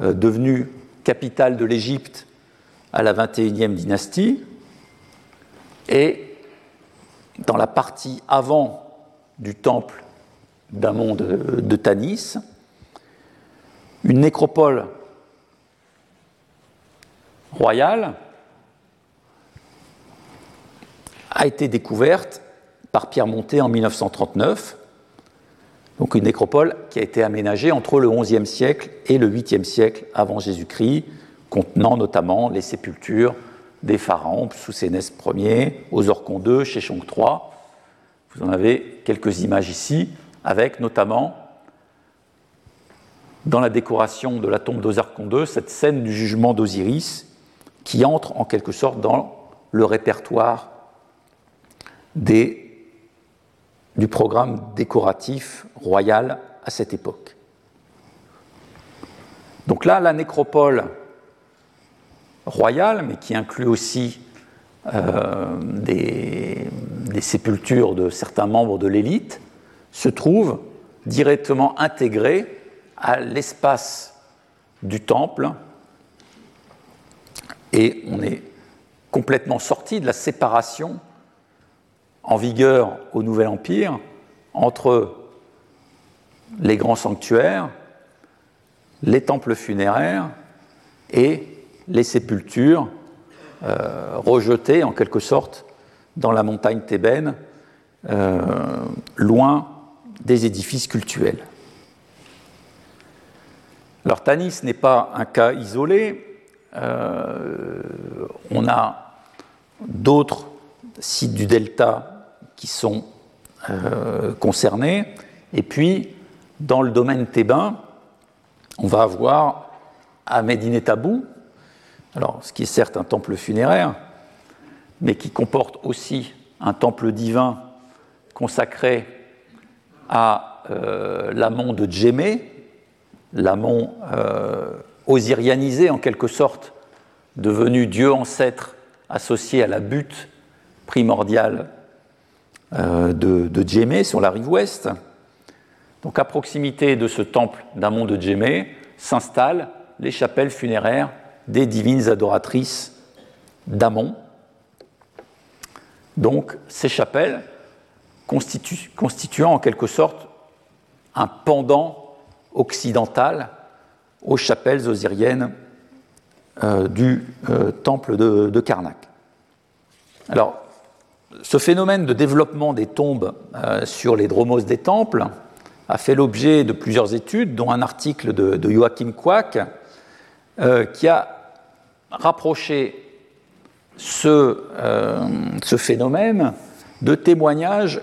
euh, devenu capitale de l'Égypte à la 21e dynastie. Et dans la partie avant du temple d'Amon de, de Tanis, une nécropole royale a été découverte par Pierre Montet en 1939, donc une nécropole qui a été aménagée entre le XIe siècle et le 8e siècle avant Jésus-Christ, contenant notamment les sépultures des pharaons sous Sénès Ier, Orcons II, chez Chong III. Vous en avez quelques images ici, avec notamment dans la décoration de la tombe d'Ozarkon II cette scène du jugement d'Osiris qui entre en quelque sorte dans le répertoire du programme décoratif royal à cette époque. Donc là, la nécropole royale, mais qui inclut aussi euh, des, des, sépultures de certains membres de l'élite, se trouve directement intégrée à l'espace du temple. Et on est complètement sorti de la séparation en vigueur au Nouvel Empire entre les grands sanctuaires, les temples funéraires et les sépultures euh, rejetées en quelque sorte dans la montagne thébaine, euh, loin des édifices cultuels. Alors Tanis n'est pas un cas isolé. Euh, on a d'autres sites du delta qui sont concernés. Et puis, dans le domaine thébain, on va avoir à Médine Tabou, alors ce qui est certes un temple funéraire, mais qui comporte aussi un temple divin consacré à euh, l'amont de Djémé, l'amont euh, osirianisé en quelque sorte, devenu dieu ancêtre associé à la butte primordiale euh, de, de Djémé sur la rive ouest. Donc à proximité de ce temple d'Amon de Djémé s'installent les chapelles funéraires des divines adoratrices d'Amon. Donc ces chapelles constituant en quelque sorte un pendant occidental aux chapelles osiriennes euh, du euh, temple de, Karnak. Alors, ce phénomène de développement des tombes euh, sur les dromos des temples a fait l'objet de plusieurs études, dont un article de, Joachim Quack, qui a rapproché euh, ce, phénomène de témoignages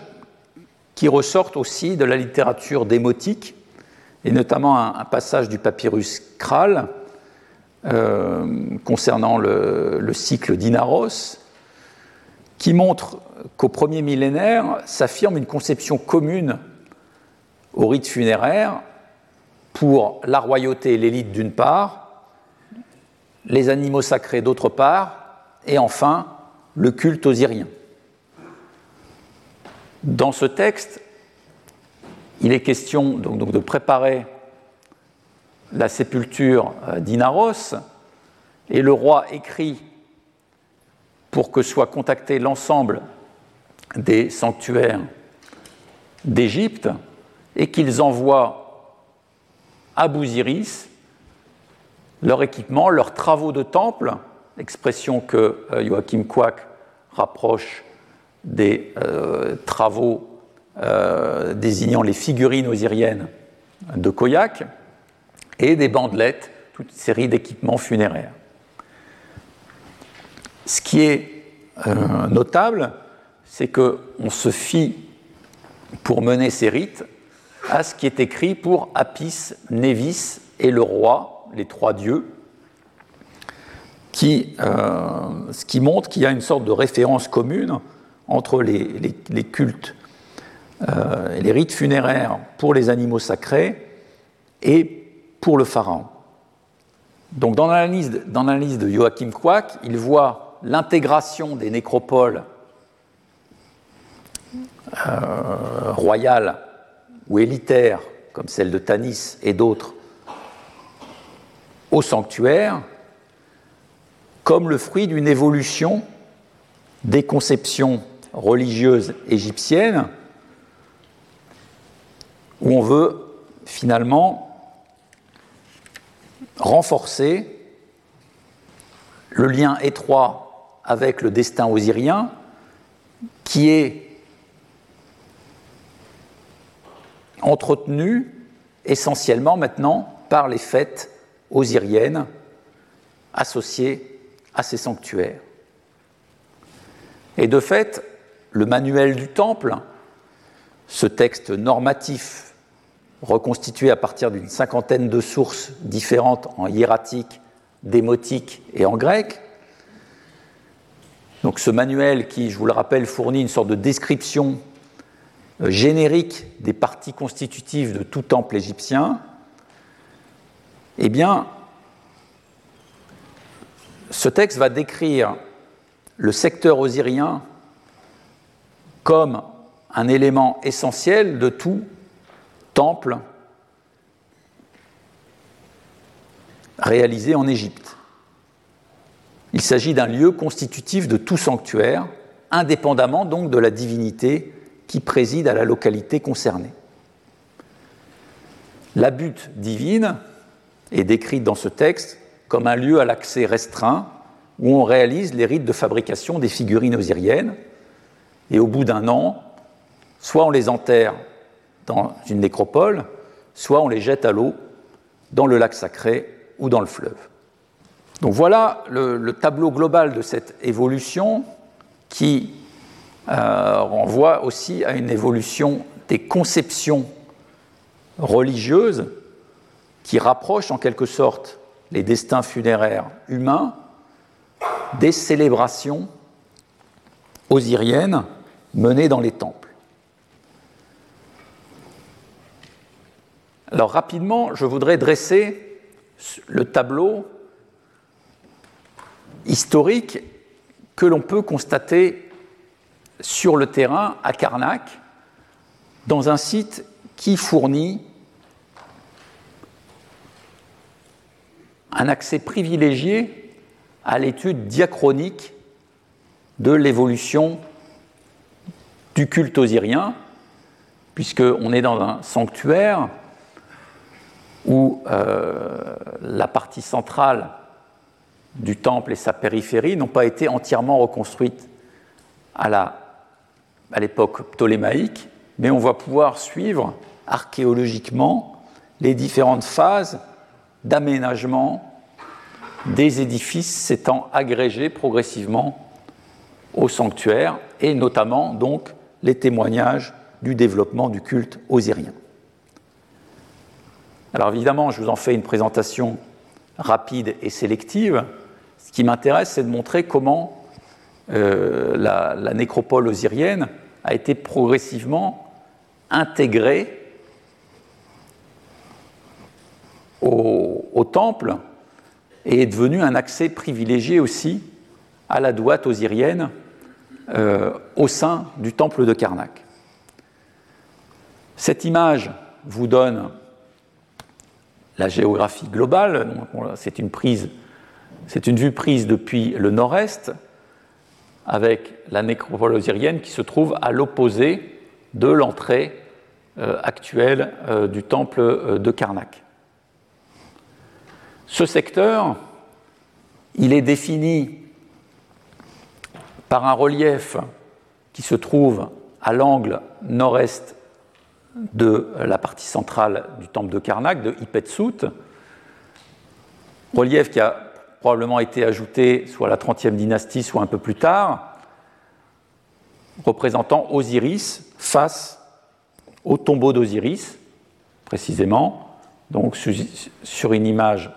qui ressortent aussi de la littérature démotique, et notamment un, passage du papyrus Kral euh, concernant le, le cycle d'Inaros, qui montre qu'au premier millénaire s'affirme une conception commune au rite funéraire pour la royauté et l'élite d'une part, les animaux sacrés d'autre part, et enfin le culte osirien. Dans ce texte, il est question donc, de préparer la sépulture euh, d'Inaros, et le roi écrit pour que soit contacté l'ensemble des sanctuaires d'Égypte et qu'ils envoient à Bouziris leur équipement, leurs travaux de temple, expression que euh, Joachim Quack rapproche des euh, travaux euh, désignant les figurines osiriennes de Koyak, et des bandelettes, toute série d'équipements funéraires. Ce qui est notable, c'est qu'on se fie, pour mener ces rites, à ce qui est écrit pour Apis, Névis et le roi, les trois dieux, qui, euh, ce qui montre qu'il y a une sorte de référence commune entre les, cultes euh, les rites funéraires pour les animaux sacrés et pour le pharaon. Donc dans l'analyse de Joachim Quack, il voit l'intégration des nécropoles euh, royales ou élitaires, comme celle de Tanis et d'autres, au sanctuaire, comme le fruit d'une évolution des conceptions religieuses égyptiennes, où on veut finalement renforcer le lien étroit avec le destin osirien, qui est entretenu essentiellement maintenant par les fêtes osiriennes associées à ces sanctuaires. Et de fait, le manuel du temple ce texte normatif reconstitué à partir d'une cinquantaine de sources différentes en hiératique, démotique et en grec. Donc ce manuel qui, je vous le rappelle, fournit une sorte de description euh, générique des parties constitutives de tout temple égyptien, eh bien, ce texte va décrire le secteur osirien comme un élément essentiel de tout temple réalisé en Égypte. Il s'agit d'un lieu constitutif de tout sanctuaire, indépendamment donc de la divinité qui préside à la localité concernée. La butte divine est décrite dans ce texte comme un lieu à l'accès restreint où on réalise les rites de fabrication des figurines osiriennes. Et au bout d'un an, soit on les enterre dans une nécropole, soit on les jette à l'eau dans le lac sacré ou dans le fleuve. Donc voilà le, tableau global de cette évolution qui euh, renvoie aussi à une évolution des conceptions religieuses qui rapprochent en quelque sorte les destins funéraires humains des célébrations osiriennes menées dans les temples. Alors rapidement, je voudrais dresser le tableau historique que l'on peut constater sur le terrain à Karnak, dans un site qui fournit un accès privilégié à l'étude diachronique de l'évolution du culte osirien, puisqu'on est dans un sanctuaire où euh, la partie centrale du temple et sa périphérie n'ont pas été entièrement reconstruites à l'époque ptolémaïque, mais on va pouvoir suivre archéologiquement les différentes phases d'aménagement des édifices s'étant agrégés progressivement au sanctuaire et notamment donc les témoignages du développement du culte osirien. Alors évidemment, je vous en fais une présentation rapide et sélective. Ce qui m'intéresse, c'est de montrer comment euh, la, nécropole osirienne a été progressivement intégrée au, temple et est devenue un accès privilégié aussi à la douate osirienne euh, au sein du temple de Karnak. Cette image vous donne la géographie globale. C'est une, prise, c'est une vue prise depuis le nord-est, avec la nécropole osirienne qui se trouve à l'opposé de l'entrée euh, actuelle euh, du temple de Karnak. Ce secteur, il est défini par un relief qui se trouve à l'angle nord-est de la partie centrale du temple de Karnak, de Ipetsut, relief qui a probablement été ajouté soit à la 30e dynastie, soit un peu plus tard, représentant Osiris face au tombeau d'Osiris, précisément, donc sur une image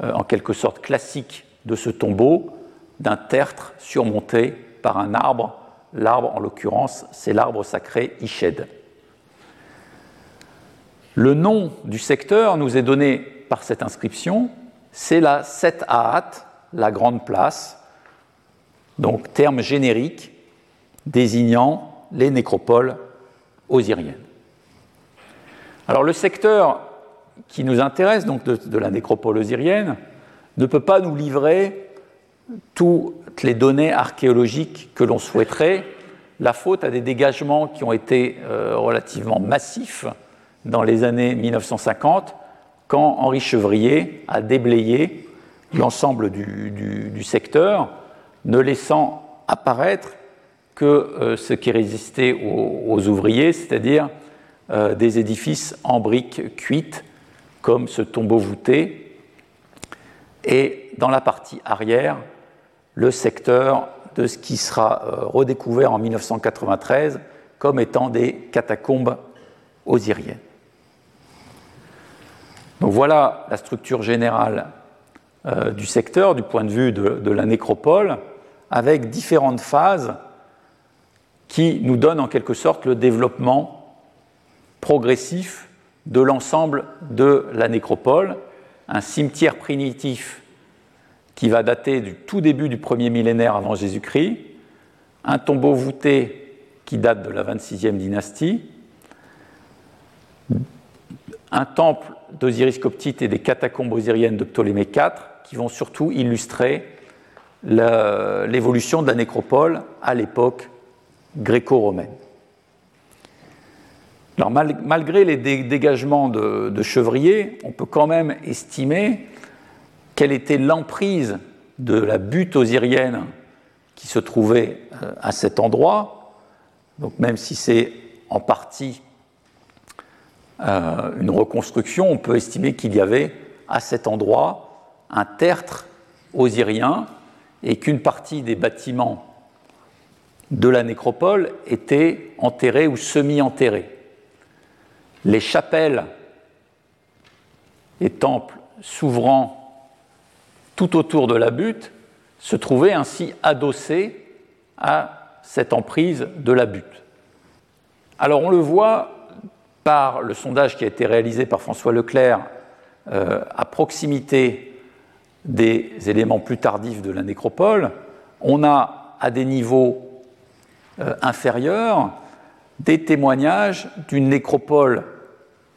euh, en quelque sorte classique de ce tombeau, d'un tertre surmonté par un arbre. L'arbre, en l'occurrence, c'est l'arbre sacré Ished. Le nom du secteur nous est donné par cette inscription, c'est la Set Ahat, la grande place, donc terme générique désignant les nécropoles osiriennes. Alors le secteur qui nous intéresse, donc de, la nécropole osirienne, ne peut pas nous livrer toutes les données archéologiques que l'on souhaiterait, la faute à des dégagements qui ont été euh, relativement massifs dans les années 1950, quand Henri Chevrier a déblayé l'ensemble du, secteur, ne laissant apparaître que euh, ce qui résistait aux, ouvriers, c'est-à-dire euh, des édifices en briques cuites, comme ce tombeau voûté, et dans la partie arrière, le secteur de ce qui sera euh, redécouvert en 1993 comme étant des catacombes osiriennes. Donc voilà la structure générale euh, du secteur du point de vue de, la nécropole, avec différentes phases qui nous donnent en quelque sorte le développement progressif de l'ensemble de la nécropole, un cimetière primitif qui va dater du tout début du premier millénaire avant Jésus-Christ, un tombeau voûté qui date de la 26e dynastie, un temple d'Osiris Coptite et des catacombes osiriennes de Ptolémée IV qui vont surtout illustrer l'évolution de la nécropole à l'époque gréco-romaine. Malgré les dégagements de, chevriers, on peut quand même estimer quelle était l'emprise de la butte osirienne qui se trouvait euh, à cet endroit. Donc, même si c'est en partie euh, une reconstruction, on peut estimer qu'il y avait à cet endroit un tertre osirien et qu'une partie des bâtiments de la nécropole était enterrés ou semi-enterrés. Les chapelles et temples s'ouvrant tout autour de la butte se trouvaient ainsi adossés à cette emprise de la butte. Alors on le voit par le sondage qui a été réalisé par François Leclerc euh, à proximité des éléments plus tardifs de la nécropole, on a à des niveaux euh, inférieurs des témoignages d'une nécropole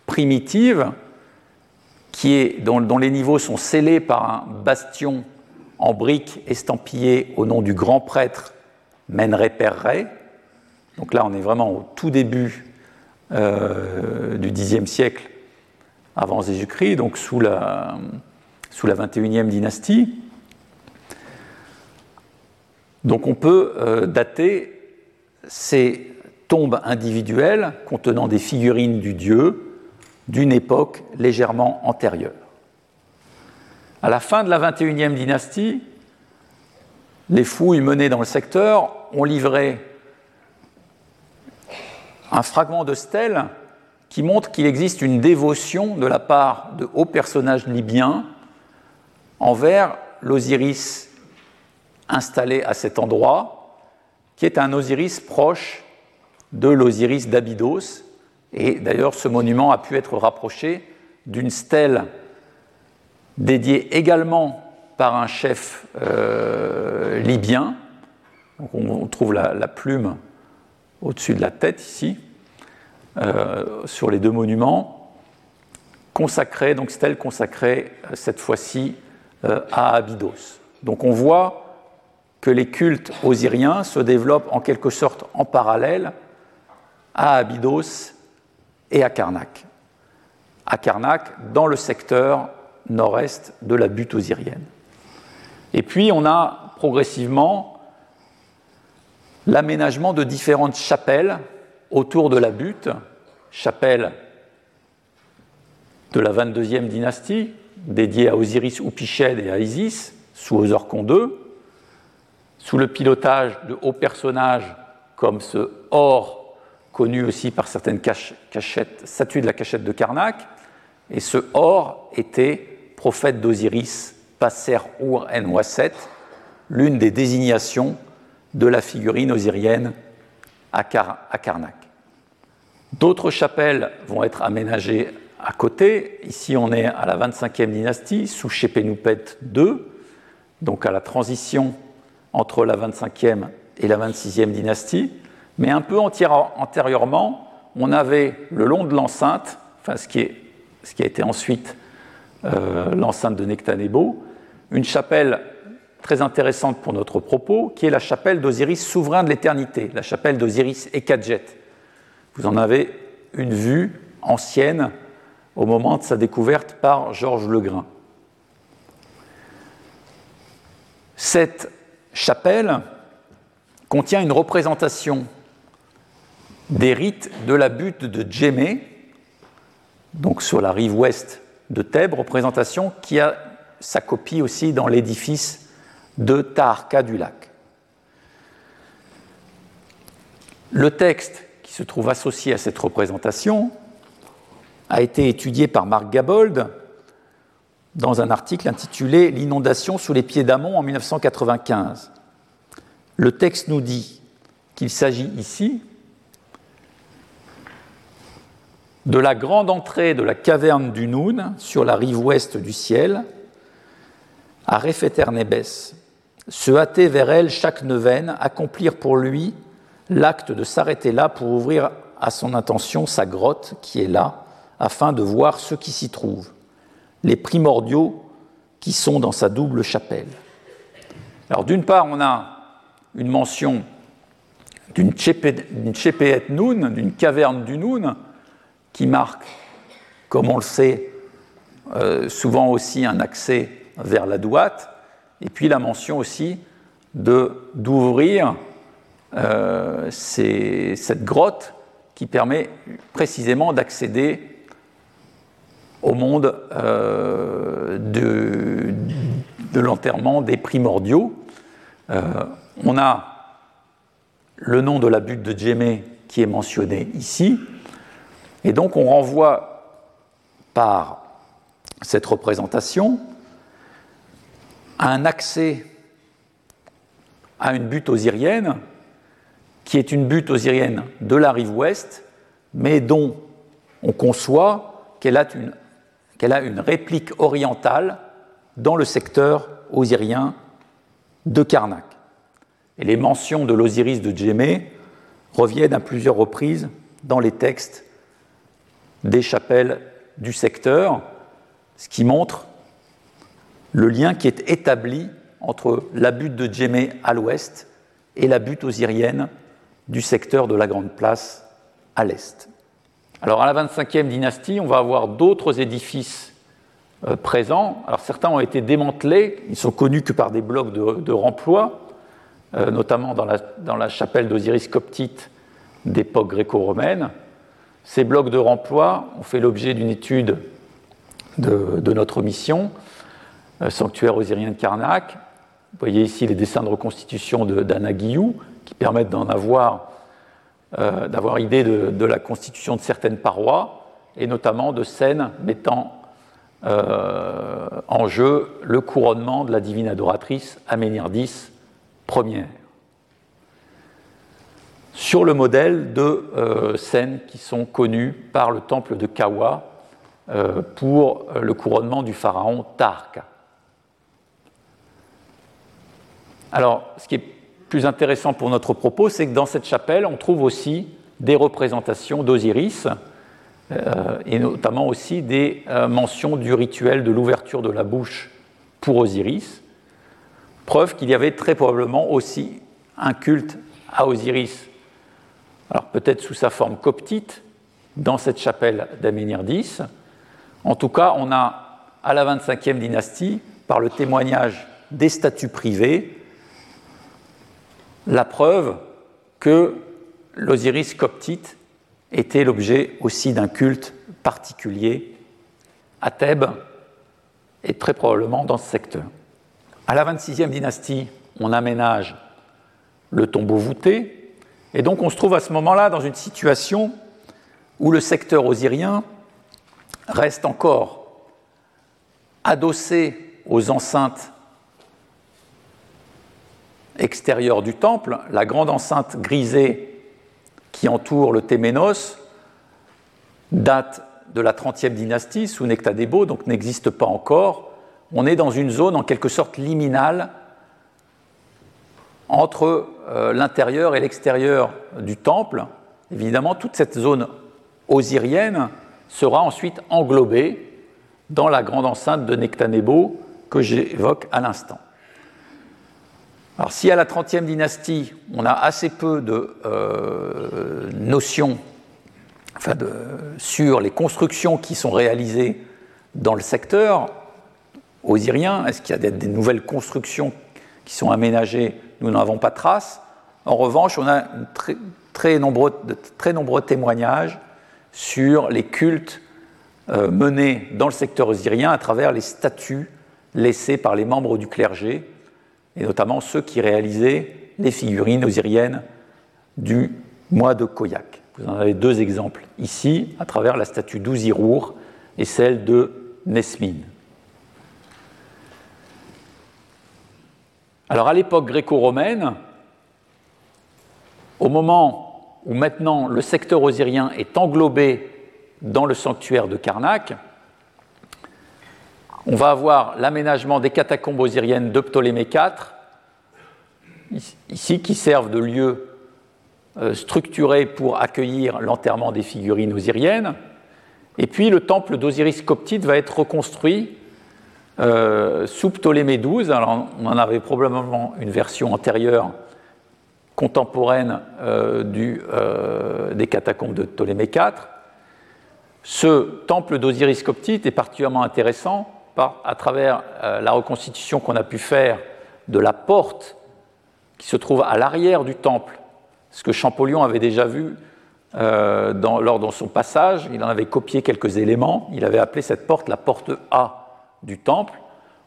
primitive qui est, dont, les niveaux sont scellés par un bastion en briques estampillé au nom du grand prêtre Menre Perre. Donc là, on est vraiment au tout début euh, du Xe siècle avant Jésus-Christ, donc sous la, sous la 21e dynastie. Donc on peut euh, dater ces tombes individuelles contenant des figurines du dieu d'une époque légèrement antérieure. À la fin de la 21e dynastie, les fouilles menées dans le secteur ont livré un fragment de stèle qui montre qu'il existe une dévotion de la part de hauts personnages libyens envers l'Osiris installé à cet endroit, qui est un Osiris proche de l'Osiris d'Abydos. Et d'ailleurs, ce monument a pu être rapproché d'une stèle dédiée également par un chef euh, libyen. on, trouve la plume au-dessus de la tête ici, euh, sur les deux monuments, consacrés, donc stèle consacrée euh, cette fois-ci à Abydos. Donc on voit que les cultes osiriens se développent en quelque sorte en parallèle à Abydos et à Karnak. À Karnak, dans le secteur nord-est de la butte osirienne. Et puis on a progressivement l'aménagement de différentes chapelles autour de la butte, chapelle de la 22e dynastie, dédiée à Osiris Upiched et à Isis, sous Osorkon II, sous le pilotage de hauts personnages comme ce Or, connu aussi par certaines cachettes, statues de la cachette de Karnak, et ce Or était prophète d'Osiris, Passer Ur en Wasset, l'une des désignations de la figurine osirienne à, Karnak. D'autres chapelles vont être aménagées à côté. Ici, on est à la 25e dynastie, sous Shepenupet II, donc à la transition entre la 25e et la 26e dynastie. Mais un peu antérieurement, on avait le long de l'enceinte, enfin ce qui, a été ensuite euh, l'enceinte de Nectanebo, une chapelle très intéressante pour notre propos, qui est la chapelle d'Osiris souverain de l'éternité, la chapelle d'Osiris Ekadjet. Vous en avez une vue ancienne au moment de sa découverte par Georges Legrain. Cette chapelle contient une représentation des rites de la butte de Djémé, donc sur la rive ouest de Thèbes, représentation qui a sa copie aussi dans l'édifice de Taharka du lac. Le texte qui se trouve associé à cette représentation a été étudié par Marc Gabold dans un article intitulé L'inondation sous les pieds d'Amont en 1995. Le texte nous dit qu'il s'agit ici de la grande entrée de la caverne du Noun sur la rive ouest du ciel, à Refeternebes, se hâter vers elle chaque neuvaine, accomplir pour lui l'acte de s'arrêter là pour ouvrir à son intention sa grotte qui est là, afin de voir ce qui s'y trouve, les primordiaux qui sont dans sa double chapelle. Alors d'une part, on a une mention d'une Chepet Noun, d'une caverne du Noun, qui marque, comme on le sait, euh, souvent aussi un accès vers la douate, et puis la mention aussi d'ouvrir euh, cette grotte qui permet précisément d'accéder au monde euh, de, de l'enterrement des primordiaux. On a le nom de la butte de Djemé qui est mentionné ici, et donc on renvoie par cette représentation à un accès à une butte osirienne qui est une butte osirienne de la rive ouest, mais dont on conçoit qu'elle a une qu'elle a une réplique orientale dans le secteur osirien de Karnak. Et les mentions de l'Osiris de Djemé reviennent à plusieurs reprises dans les textes des chapelles du secteur, ce qui montre le lien qui est établi entre la butte de Djemé à l'ouest et la butte osirienne du secteur de la Grande Place à l'est. Alors à la 25e dynastie, on va avoir d'autres édifices euh, présents. Alors certains ont été démantelés, ils sont connus que par des blocs de, remploi, euh, notamment dans la, dans la chapelle d'Osiris coptite d'époque gréco-romaine. Ces blocs de remploi ont fait l'objet d'une étude de, notre mission, euh, sanctuaire osirien de Karnak. Vous voyez ici les dessins de reconstitution d'Anna Guillou qui permettent d'en avoir euh, d'avoir idée de, la constitution de certaines parois, et notamment de scènes mettant euh, en jeu le couronnement de la divine adoratrice Aménirdis Ier, sur le modèle de euh, scènes qui sont connues par le temple de Kawa pour le couronnement du pharaon Tarka. Alors, ce qui est plus intéressant pour notre propos, c'est que dans cette chapelle, on trouve aussi des représentations d'Osiris, euh, et notamment aussi des euh, mentions du rituel de l'ouverture de la bouche pour Osiris, preuve qu'il y avait très probablement aussi un culte à Osiris, alors peut-être sous sa forme coptite, dans cette chapelle d'Aménirdis. En tout cas, on a à la 25e dynastie, par le témoignage des statuts privés, la preuve que l'Osiris coptite était l'objet aussi d'un culte particulier à Thèbes et très probablement dans ce secteur. À la 26e dynastie, on aménage le tombeau voûté, et donc on se trouve à ce moment-là dans une situation où le secteur osirien reste encore adossé aux enceintes extérieure du temple, la grande enceinte grisée qui entoure le Téménos date de la 30e dynastie sous Nectadébo, donc n'existe pas encore. On est dans une zone en quelque sorte liminale entre euh, l'intérieur et l'extérieur du temple. Évidemment, toute cette zone osirienne sera ensuite englobée dans la grande enceinte de Nectanebo que j'évoque à l'instant. Alors si à la 30e dynastie, on a assez peu de euh, notions sur les constructions qui sont réalisées dans le secteur osirien, est-ce qu'il y a des, nouvelles constructions qui sont aménagées Nous n'en avons pas trace. En revanche, on a très, nombreux, de très nombreux témoignages sur les cultes euh, menés dans le secteur osirien à travers les statuts laissés par les membres du clergé et notamment ceux qui réalisaient les figurines osiriennes du mois de Koyak. Vous en avez deux exemples ici, à travers la statue d'Ouzirour et celle de Nesmine. Alors à l'époque gréco-romaine, au moment où maintenant le secteur osirien est englobé dans le sanctuaire de Karnak, on va avoir l'aménagement des catacombes osiriennes de Ptolémée IV, ici, qui servent de lieu euh, structuré pour accueillir l'enterrement des figurines osiriennes. Et puis le temple d'Osiris coptite va être reconstruit euh, sous Ptolémée XII. Alors, on en avait probablement une version antérieure, contemporaine euh, du, des catacombes de Ptolémée IV. Ce temple d'Osiris coptite est particulièrement intéressant à travers euh, la reconstitution qu'on a pu faire de la porte qui se trouve à l'arrière du temple, ce que Champollion avait déjà vu euh, lors de son passage, il en avait copié quelques éléments, il avait appelé cette porte la porte A du temple.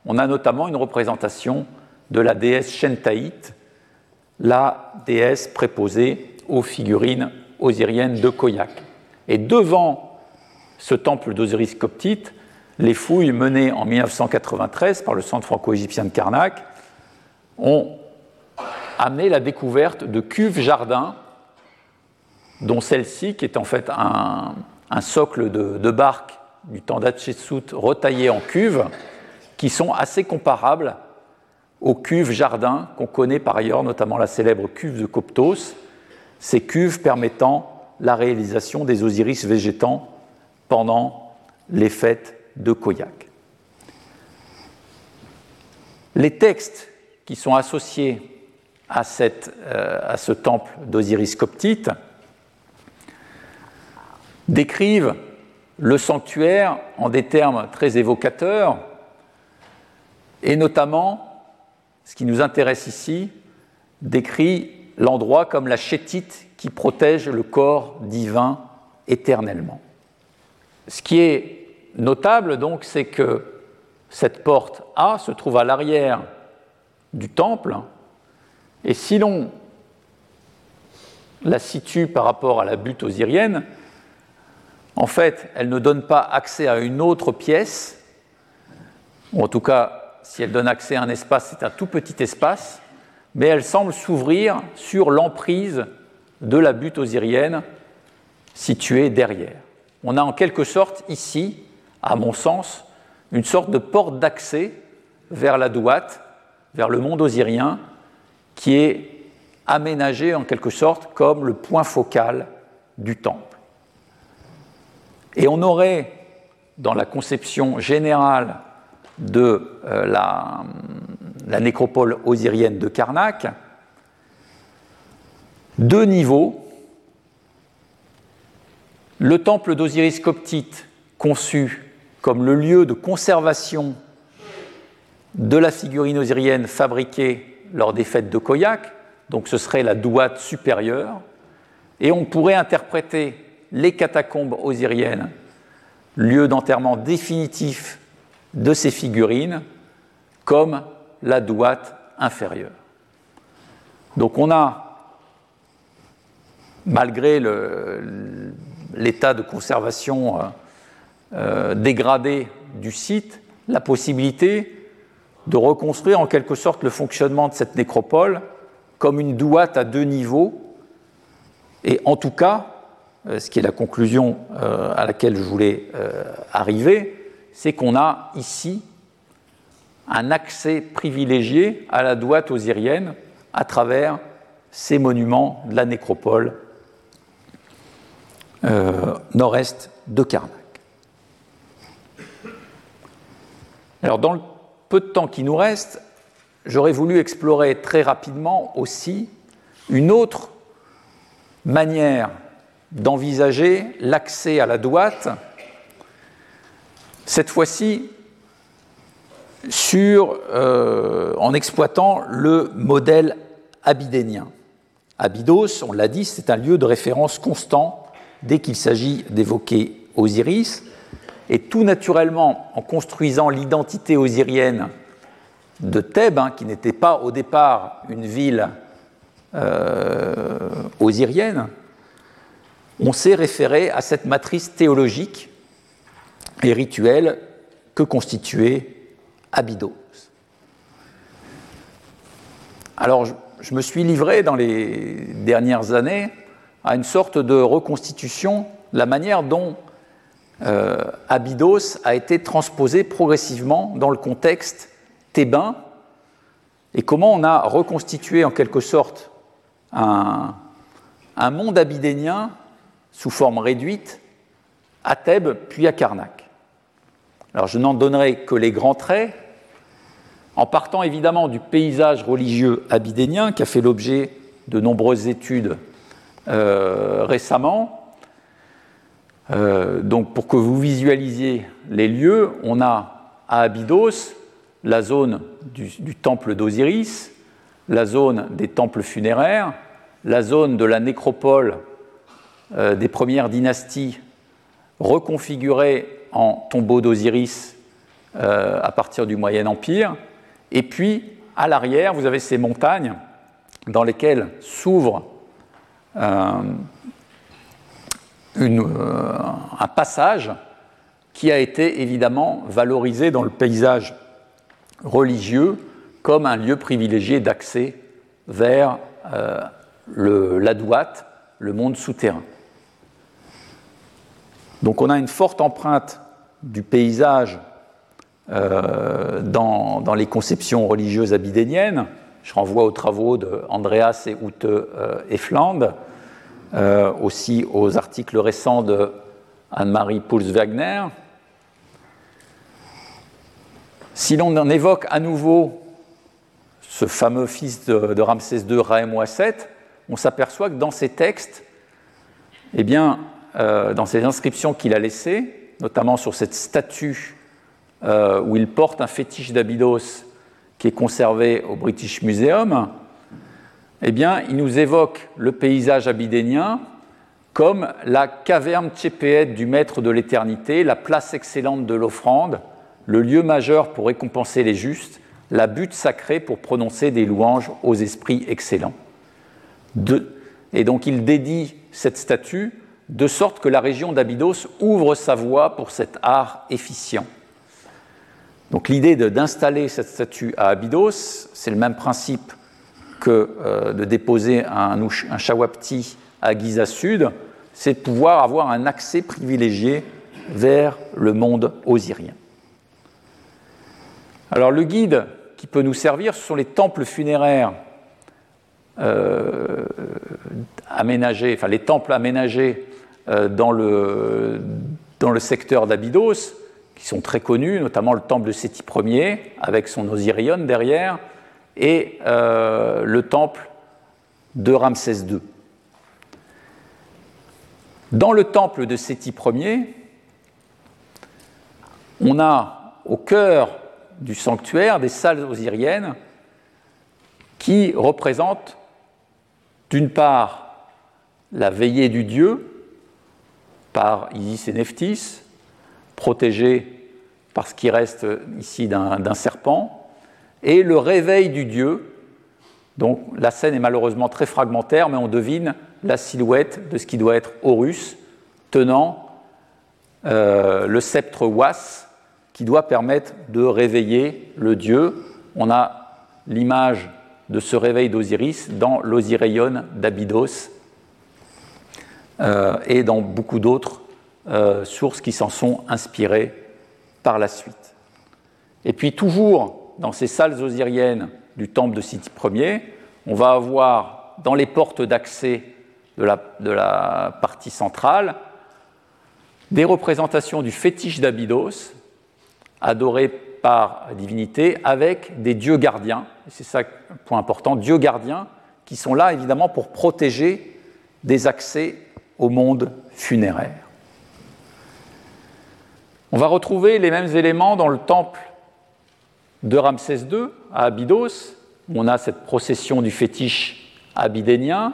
On a notamment une représentation de la déesse Shentaït, la déesse préposée aux figurines osiriennes de Koyak. Et devant ce temple d'Osiris coptite, les fouilles menées en 1993 par le Centre franco-égyptien de Karnak ont amené la découverte de cuves jardins, dont celle-ci, qui est en fait un, socle de, barque du temps d'Hatshepsut retaillé en cuves, qui sont assez comparables aux cuves jardins qu'on connaît par ailleurs, notamment la célèbre cuve de Coptos, ces cuves permettant la réalisation des osiris végétants pendant les fêtes de Koyak. Les textes qui sont associés à, euh, à ce temple d'Osiris coptite décrivent le sanctuaire en des termes très évocateurs, et notamment, ce qui nous intéresse ici, décrit l'endroit comme la chétite qui protège le corps divin éternellement. Ce qui est notable, donc, c'est que cette porte A se trouve à l'arrière du temple, et si l'on la situe par rapport à la butte osirienne, en fait, elle ne donne pas accès à une autre pièce, ou en tout cas, si elle donne accès à un espace, c'est un tout petit espace, mais elle semble s'ouvrir sur l'emprise de la butte osirienne située derrière. On a en quelque sorte ici à mon sens, une sorte de porte d'accès vers la douate, vers le monde osirien, qui est aménagé en quelque sorte comme le point focal du temple. Et on aurait, dans la conception générale de euh, la, la, nécropole osirienne de Karnak, deux niveaux. Le temple d'Osiris coptite, conçu comme le lieu de conservation de la figurine osirienne fabriquée lors des fêtes de Koyak, donc ce serait la douate supérieure, et on pourrait interpréter les catacombes osiriennes, lieu d'enterrement définitif de ces figurines, comme la douate inférieure. Donc on a, malgré l'état de conservation euh, euh, dégradé du site la possibilité de reconstruire en quelque sorte le fonctionnement de cette nécropole comme une douate à deux niveaux. Et en tout cas, ce qui est la conclusion euh, à laquelle je voulais arriver, c'est qu'on a ici un accès privilégié à la douate osirienne à travers ces monuments de la nécropole nord-est de Karnak. Alors, dans le peu de temps qui nous reste, j'aurais voulu explorer très rapidement aussi une autre manière d'envisager l'accès à la douate, cette fois-ci euh, en exploitant le modèle abydénien. Abydos, on l'a dit, c'est un lieu de référence constant dès qu'il s'agit d'évoquer Osiris, et tout naturellement, en construisant l'identité osirienne de Thèbes, hein, qui n'était pas au départ une ville euh, osirienne, on s'est référé à cette matrice théologique et rituelle que constituait Abydos. Alors, je, me suis livré dans les dernières années à une sorte de reconstitution de la manière dont euh, Abydos a été transposé progressivement dans le contexte thébain et comment on a reconstitué en quelque sorte un, un monde abydénien sous forme réduite à Thèbes puis à Karnak. Alors je n'en donnerai que les grands traits, en partant évidemment du paysage religieux abydénien qui a fait l'objet de nombreuses études euh, récemment. Euh, donc pour que vous visualisiez les lieux, on a à Abydos la zone du, temple d'Osiris, la zone des temples funéraires, la zone de la nécropole euh, des premières dynasties reconfigurée en tombeau d'Osiris à partir du Moyen Empire, et puis, à l'arrière, vous avez ces montagnes dans lesquelles s'ouvre euh, euh, un passage qui a été évidemment valorisé dans le paysage religieux comme un lieu privilégié d'accès vers euh, la douate, le monde souterrain. Donc on a une forte empreinte du paysage euh, dans, les conceptions religieuses abydéniennes. Je renvoie aux travaux de Andreas et Ute euh, Efland, euh, aussi aux articles récents de Anne-Marie Pouls-Wagner. Si l'on en évoque à nouveau ce fameux fils de, Ramsès II, Raemouaset, on s'aperçoit que dans ces textes, eh bien, dans ces inscriptions qu'il a laissées, notamment sur cette statue euh, où il porte un fétiche d'Abydos qui est conservé au British Museum, eh bien, il nous évoque le paysage abydénien comme la caverne tchépéette du maître de l'éternité, la place excellente de l'offrande, le lieu majeur pour récompenser les justes, la butte sacrée pour prononcer des louanges aux esprits excellents. et donc il dédie cette statue de sorte que la région d'Abydos ouvre sa voie pour cet art efficient. Donc l'idée d'installer cette statue à Abydos, c'est le même principe que euh, de déposer un, shawapti à Giza Sud, c'est de pouvoir avoir un accès privilégié vers le monde osirien. Alors le guide qui peut nous servir, ce sont les temples funéraires euh, aménagés, enfin les temples aménagés dans, le, dans le secteur d'Abydos, qui sont très connus, notamment le temple de Séti Ier, avec son Osirion derrière, et euh, le temple de Ramsès II. Dans le temple de Séti Ier, on a au cœur du sanctuaire des salles osiriennes qui représentent d'une part la veillée du dieu par Isis et Nephthys, protégé par ce qui reste ici d'un serpent, et le réveil du dieu. Donc la scène est malheureusement très fragmentaire, mais on devine la silhouette de ce qui doit être Horus tenant euh, le sceptre Was qui doit permettre de réveiller le dieu. On a l'image de ce réveil d'Osiris dans l'Osireion d'Abydos et dans beaucoup d'autres euh, sources qui s'en sont inspirées par la suite. Et puis toujours dans ces salles osiriennes du temple de Siti Ier, on va avoir dans les portes d'accès de la, de la, partie centrale des représentations du fétiche d'Abydos, adoré par la divinité, avec des dieux gardiens, c'est ça un point important, dieux gardiens, qui sont là évidemment pour protéger des accès au monde funéraire. On va retrouver les mêmes éléments dans le temple de Ramsès II à Abydos, où on a cette procession du fétiche abydénien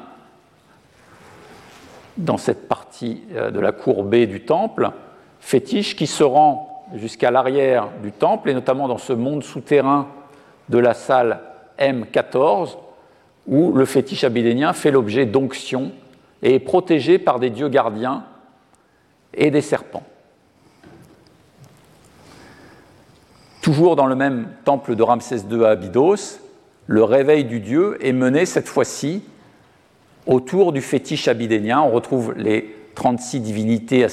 dans cette partie euh, de la cour B du temple, fétiche qui se rend jusqu'à l'arrière du temple, et notamment dans ce monde souterrain de la salle M14, où le fétiche abydénien fait l'objet d'onctions et est protégée par des dieux gardiens et des serpents. Toujours dans le même temple de Ramsès II à Abydos, le réveil du dieu est mené cette fois-ci autour du fétiche abydénien. On retrouve les 36 divinités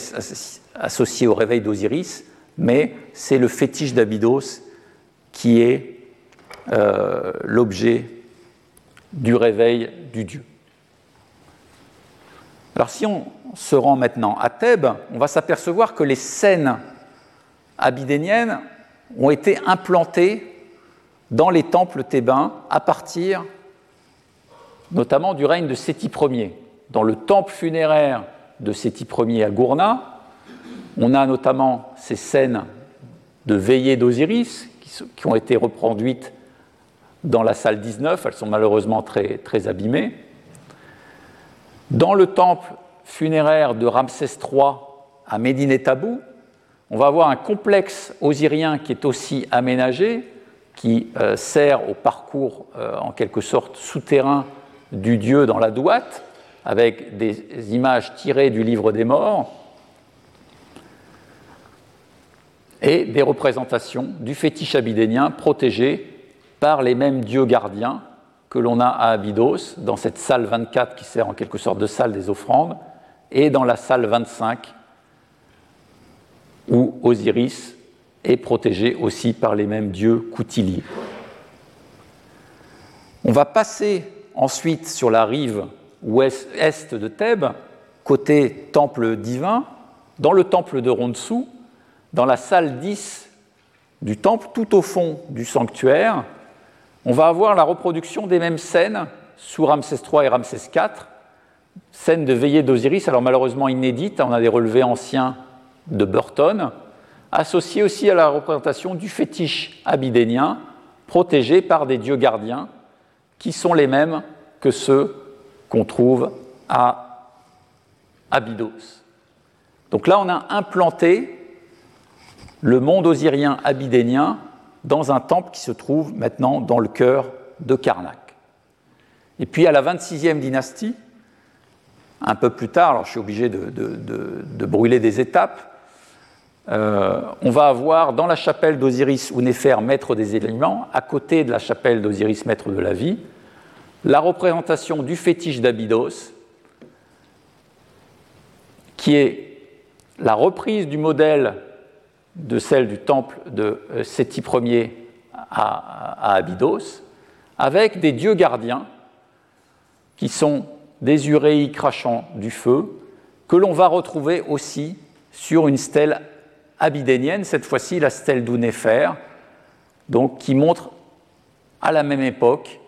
associées au réveil d'Osiris, mais c'est le fétiche d'Abydos qui est euh, l'objet du réveil du dieu. Alors si on se rend maintenant à Thèbes, on va s'apercevoir que les scènes abydéniennes ont été implantées dans les temples thébains à partir notamment du règne de Séti Ier. Dans le temple funéraire de Séti Ier à Gourna, on a notamment ces scènes de veillée d'Osiris qui ont été reproduites dans la salle 19, elles sont malheureusement très abîmées. Dans le temple funéraire de Ramsès III à Médine Tabou, on va avoir un complexe osirien qui est aussi aménagé, qui euh, sert au parcours euh, en quelque sorte souterrain du dieu dans la douate, avec des images tirées du livre des morts, et des représentations du fétiche abydénien protégé par les mêmes dieux gardiens que l'on a à Abydos, dans cette salle 24 qui sert en quelque sorte de salle des offrandes, et dans la salle 25 où Osiris est protégé aussi par les mêmes dieux coutiliers. On va passer ensuite sur la rive ouest est de Thèbes, côté temple divin, dans le temple de Rontsou, dans la salle 10 du temple, tout au fond du sanctuaire, on va avoir la reproduction des mêmes scènes sous Ramsès III et Ramsès IV, scènes de veillée d'Osiris, alors malheureusement inédites, on a des relevés anciens de Burton, associés aussi à la représentation du fétiche abydénien, protégé par des dieux gardiens, qui sont les mêmes que ceux qu'on trouve à Abydos. Donc là, on a implanté le monde osirien abydénien dans un temple qui se trouve maintenant dans le cœur de Karnak. Et puis à la 26e dynastie, un peu plus tard, alors je suis obligé de, brûler des étapes, euh, on va avoir dans la chapelle d'Osiris ou Néfer, maître des éléments, à côté de la chapelle d'Osiris, maître de la vie, la représentation du fétiche d'Abydos, qui est la reprise du modèle de celle du temple de euh, Séti Ier à, Abydos, avec des dieux gardiens qui sont des uréis crachant du feu, que l'on va retrouver aussi sur une stèle abydénienne, cette fois-ci la stèle d'Ounéfer, donc qui montre à la même époque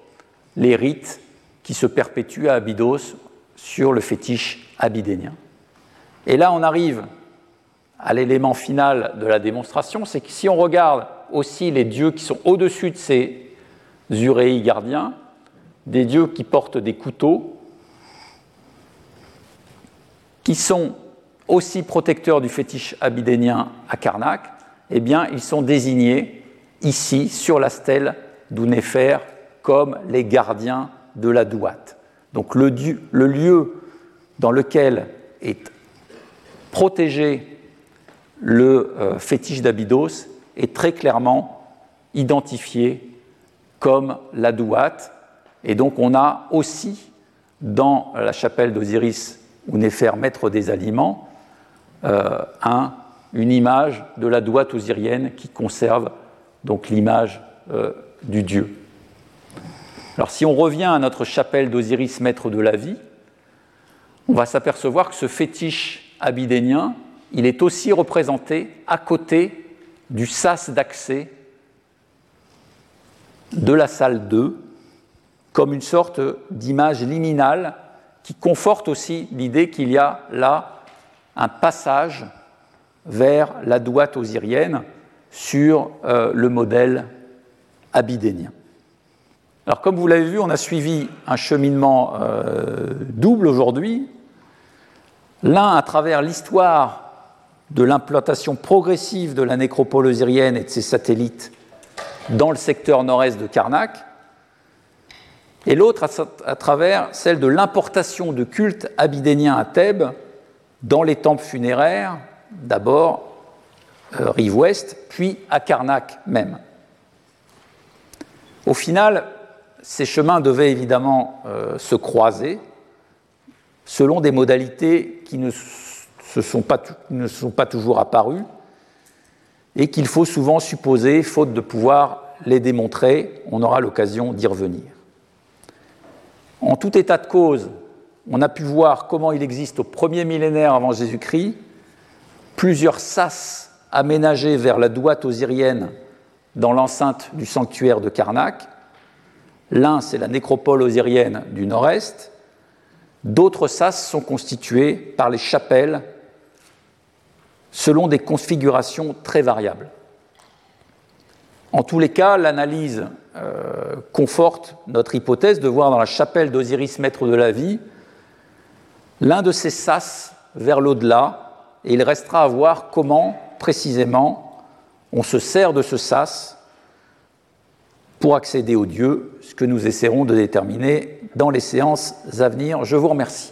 les rites qui se perpétuent à Abydos sur le fétiche abydénien. Et là, on arrive à l'élément final de la démonstration, c'est que si on regarde aussi les dieux qui sont au-dessus de ces uréis gardiens, des dieux qui portent des couteaux, qui sont aussi protecteurs du fétiche abydénien à Karnak, eh bien, ils sont désignés ici sur la stèle d'Ounéfer comme les gardiens de la douate. Donc le lieu dans lequel est protégé le euh, fétiche d'Abydos est très clairement identifié comme la douate. Et donc on a aussi dans la chapelle d'Osiris ou Néfer, maître des aliments, euh, une image de la douate osirienne qui conserve donc l'image euh, du dieu. Alors si on revient à notre chapelle d'Osiris, maître de la vie, on va s'apercevoir que ce fétiche abydénien il est aussi représenté à côté du sas d'accès de la salle 2, comme une sorte d'image liminale qui conforte aussi l'idée qu'il y a là un passage vers la douate osirienne sur euh, le modèle abydénien. Alors comme vous l'avez vu, on a suivi un cheminement euh, double aujourd'hui, l'un à travers l'histoire de l'implantation progressive de la nécropole osirienne et de ses satellites dans le secteur nord-est de Karnak, et l'autre à, travers celle de l'importation de cultes abydéniens à Thèbes dans les temples funéraires, d'abord euh, rive ouest, puis à Karnak même. Au final, ces chemins devaient évidemment euh, se croiser selon des modalités qui ne, sont ne sont pas toujours apparues et qu'il faut souvent supposer, faute de pouvoir les démontrer, on aura l'occasion d'y revenir. En tout état de cause, on a pu voir comment il existe au premier millénaire avant Jésus-Christ plusieurs sas aménagés vers la douate osirienne dans l'enceinte du sanctuaire de Karnak. L'un, c'est la nécropole osirienne du nord-est. D'autres sas sont constitués par les chapelles selon des configurations très variables. En tous les cas, l'analyse euh, conforte notre hypothèse de voir dans la chapelle d'Osiris, maître de la vie, l'un de ces sas vers l'au-delà, et il restera à voir comment, précisément, on se sert de ce sas pour accéder au Dieu, ce que nous essaierons de déterminer dans les séances à venir. Je vous remercie.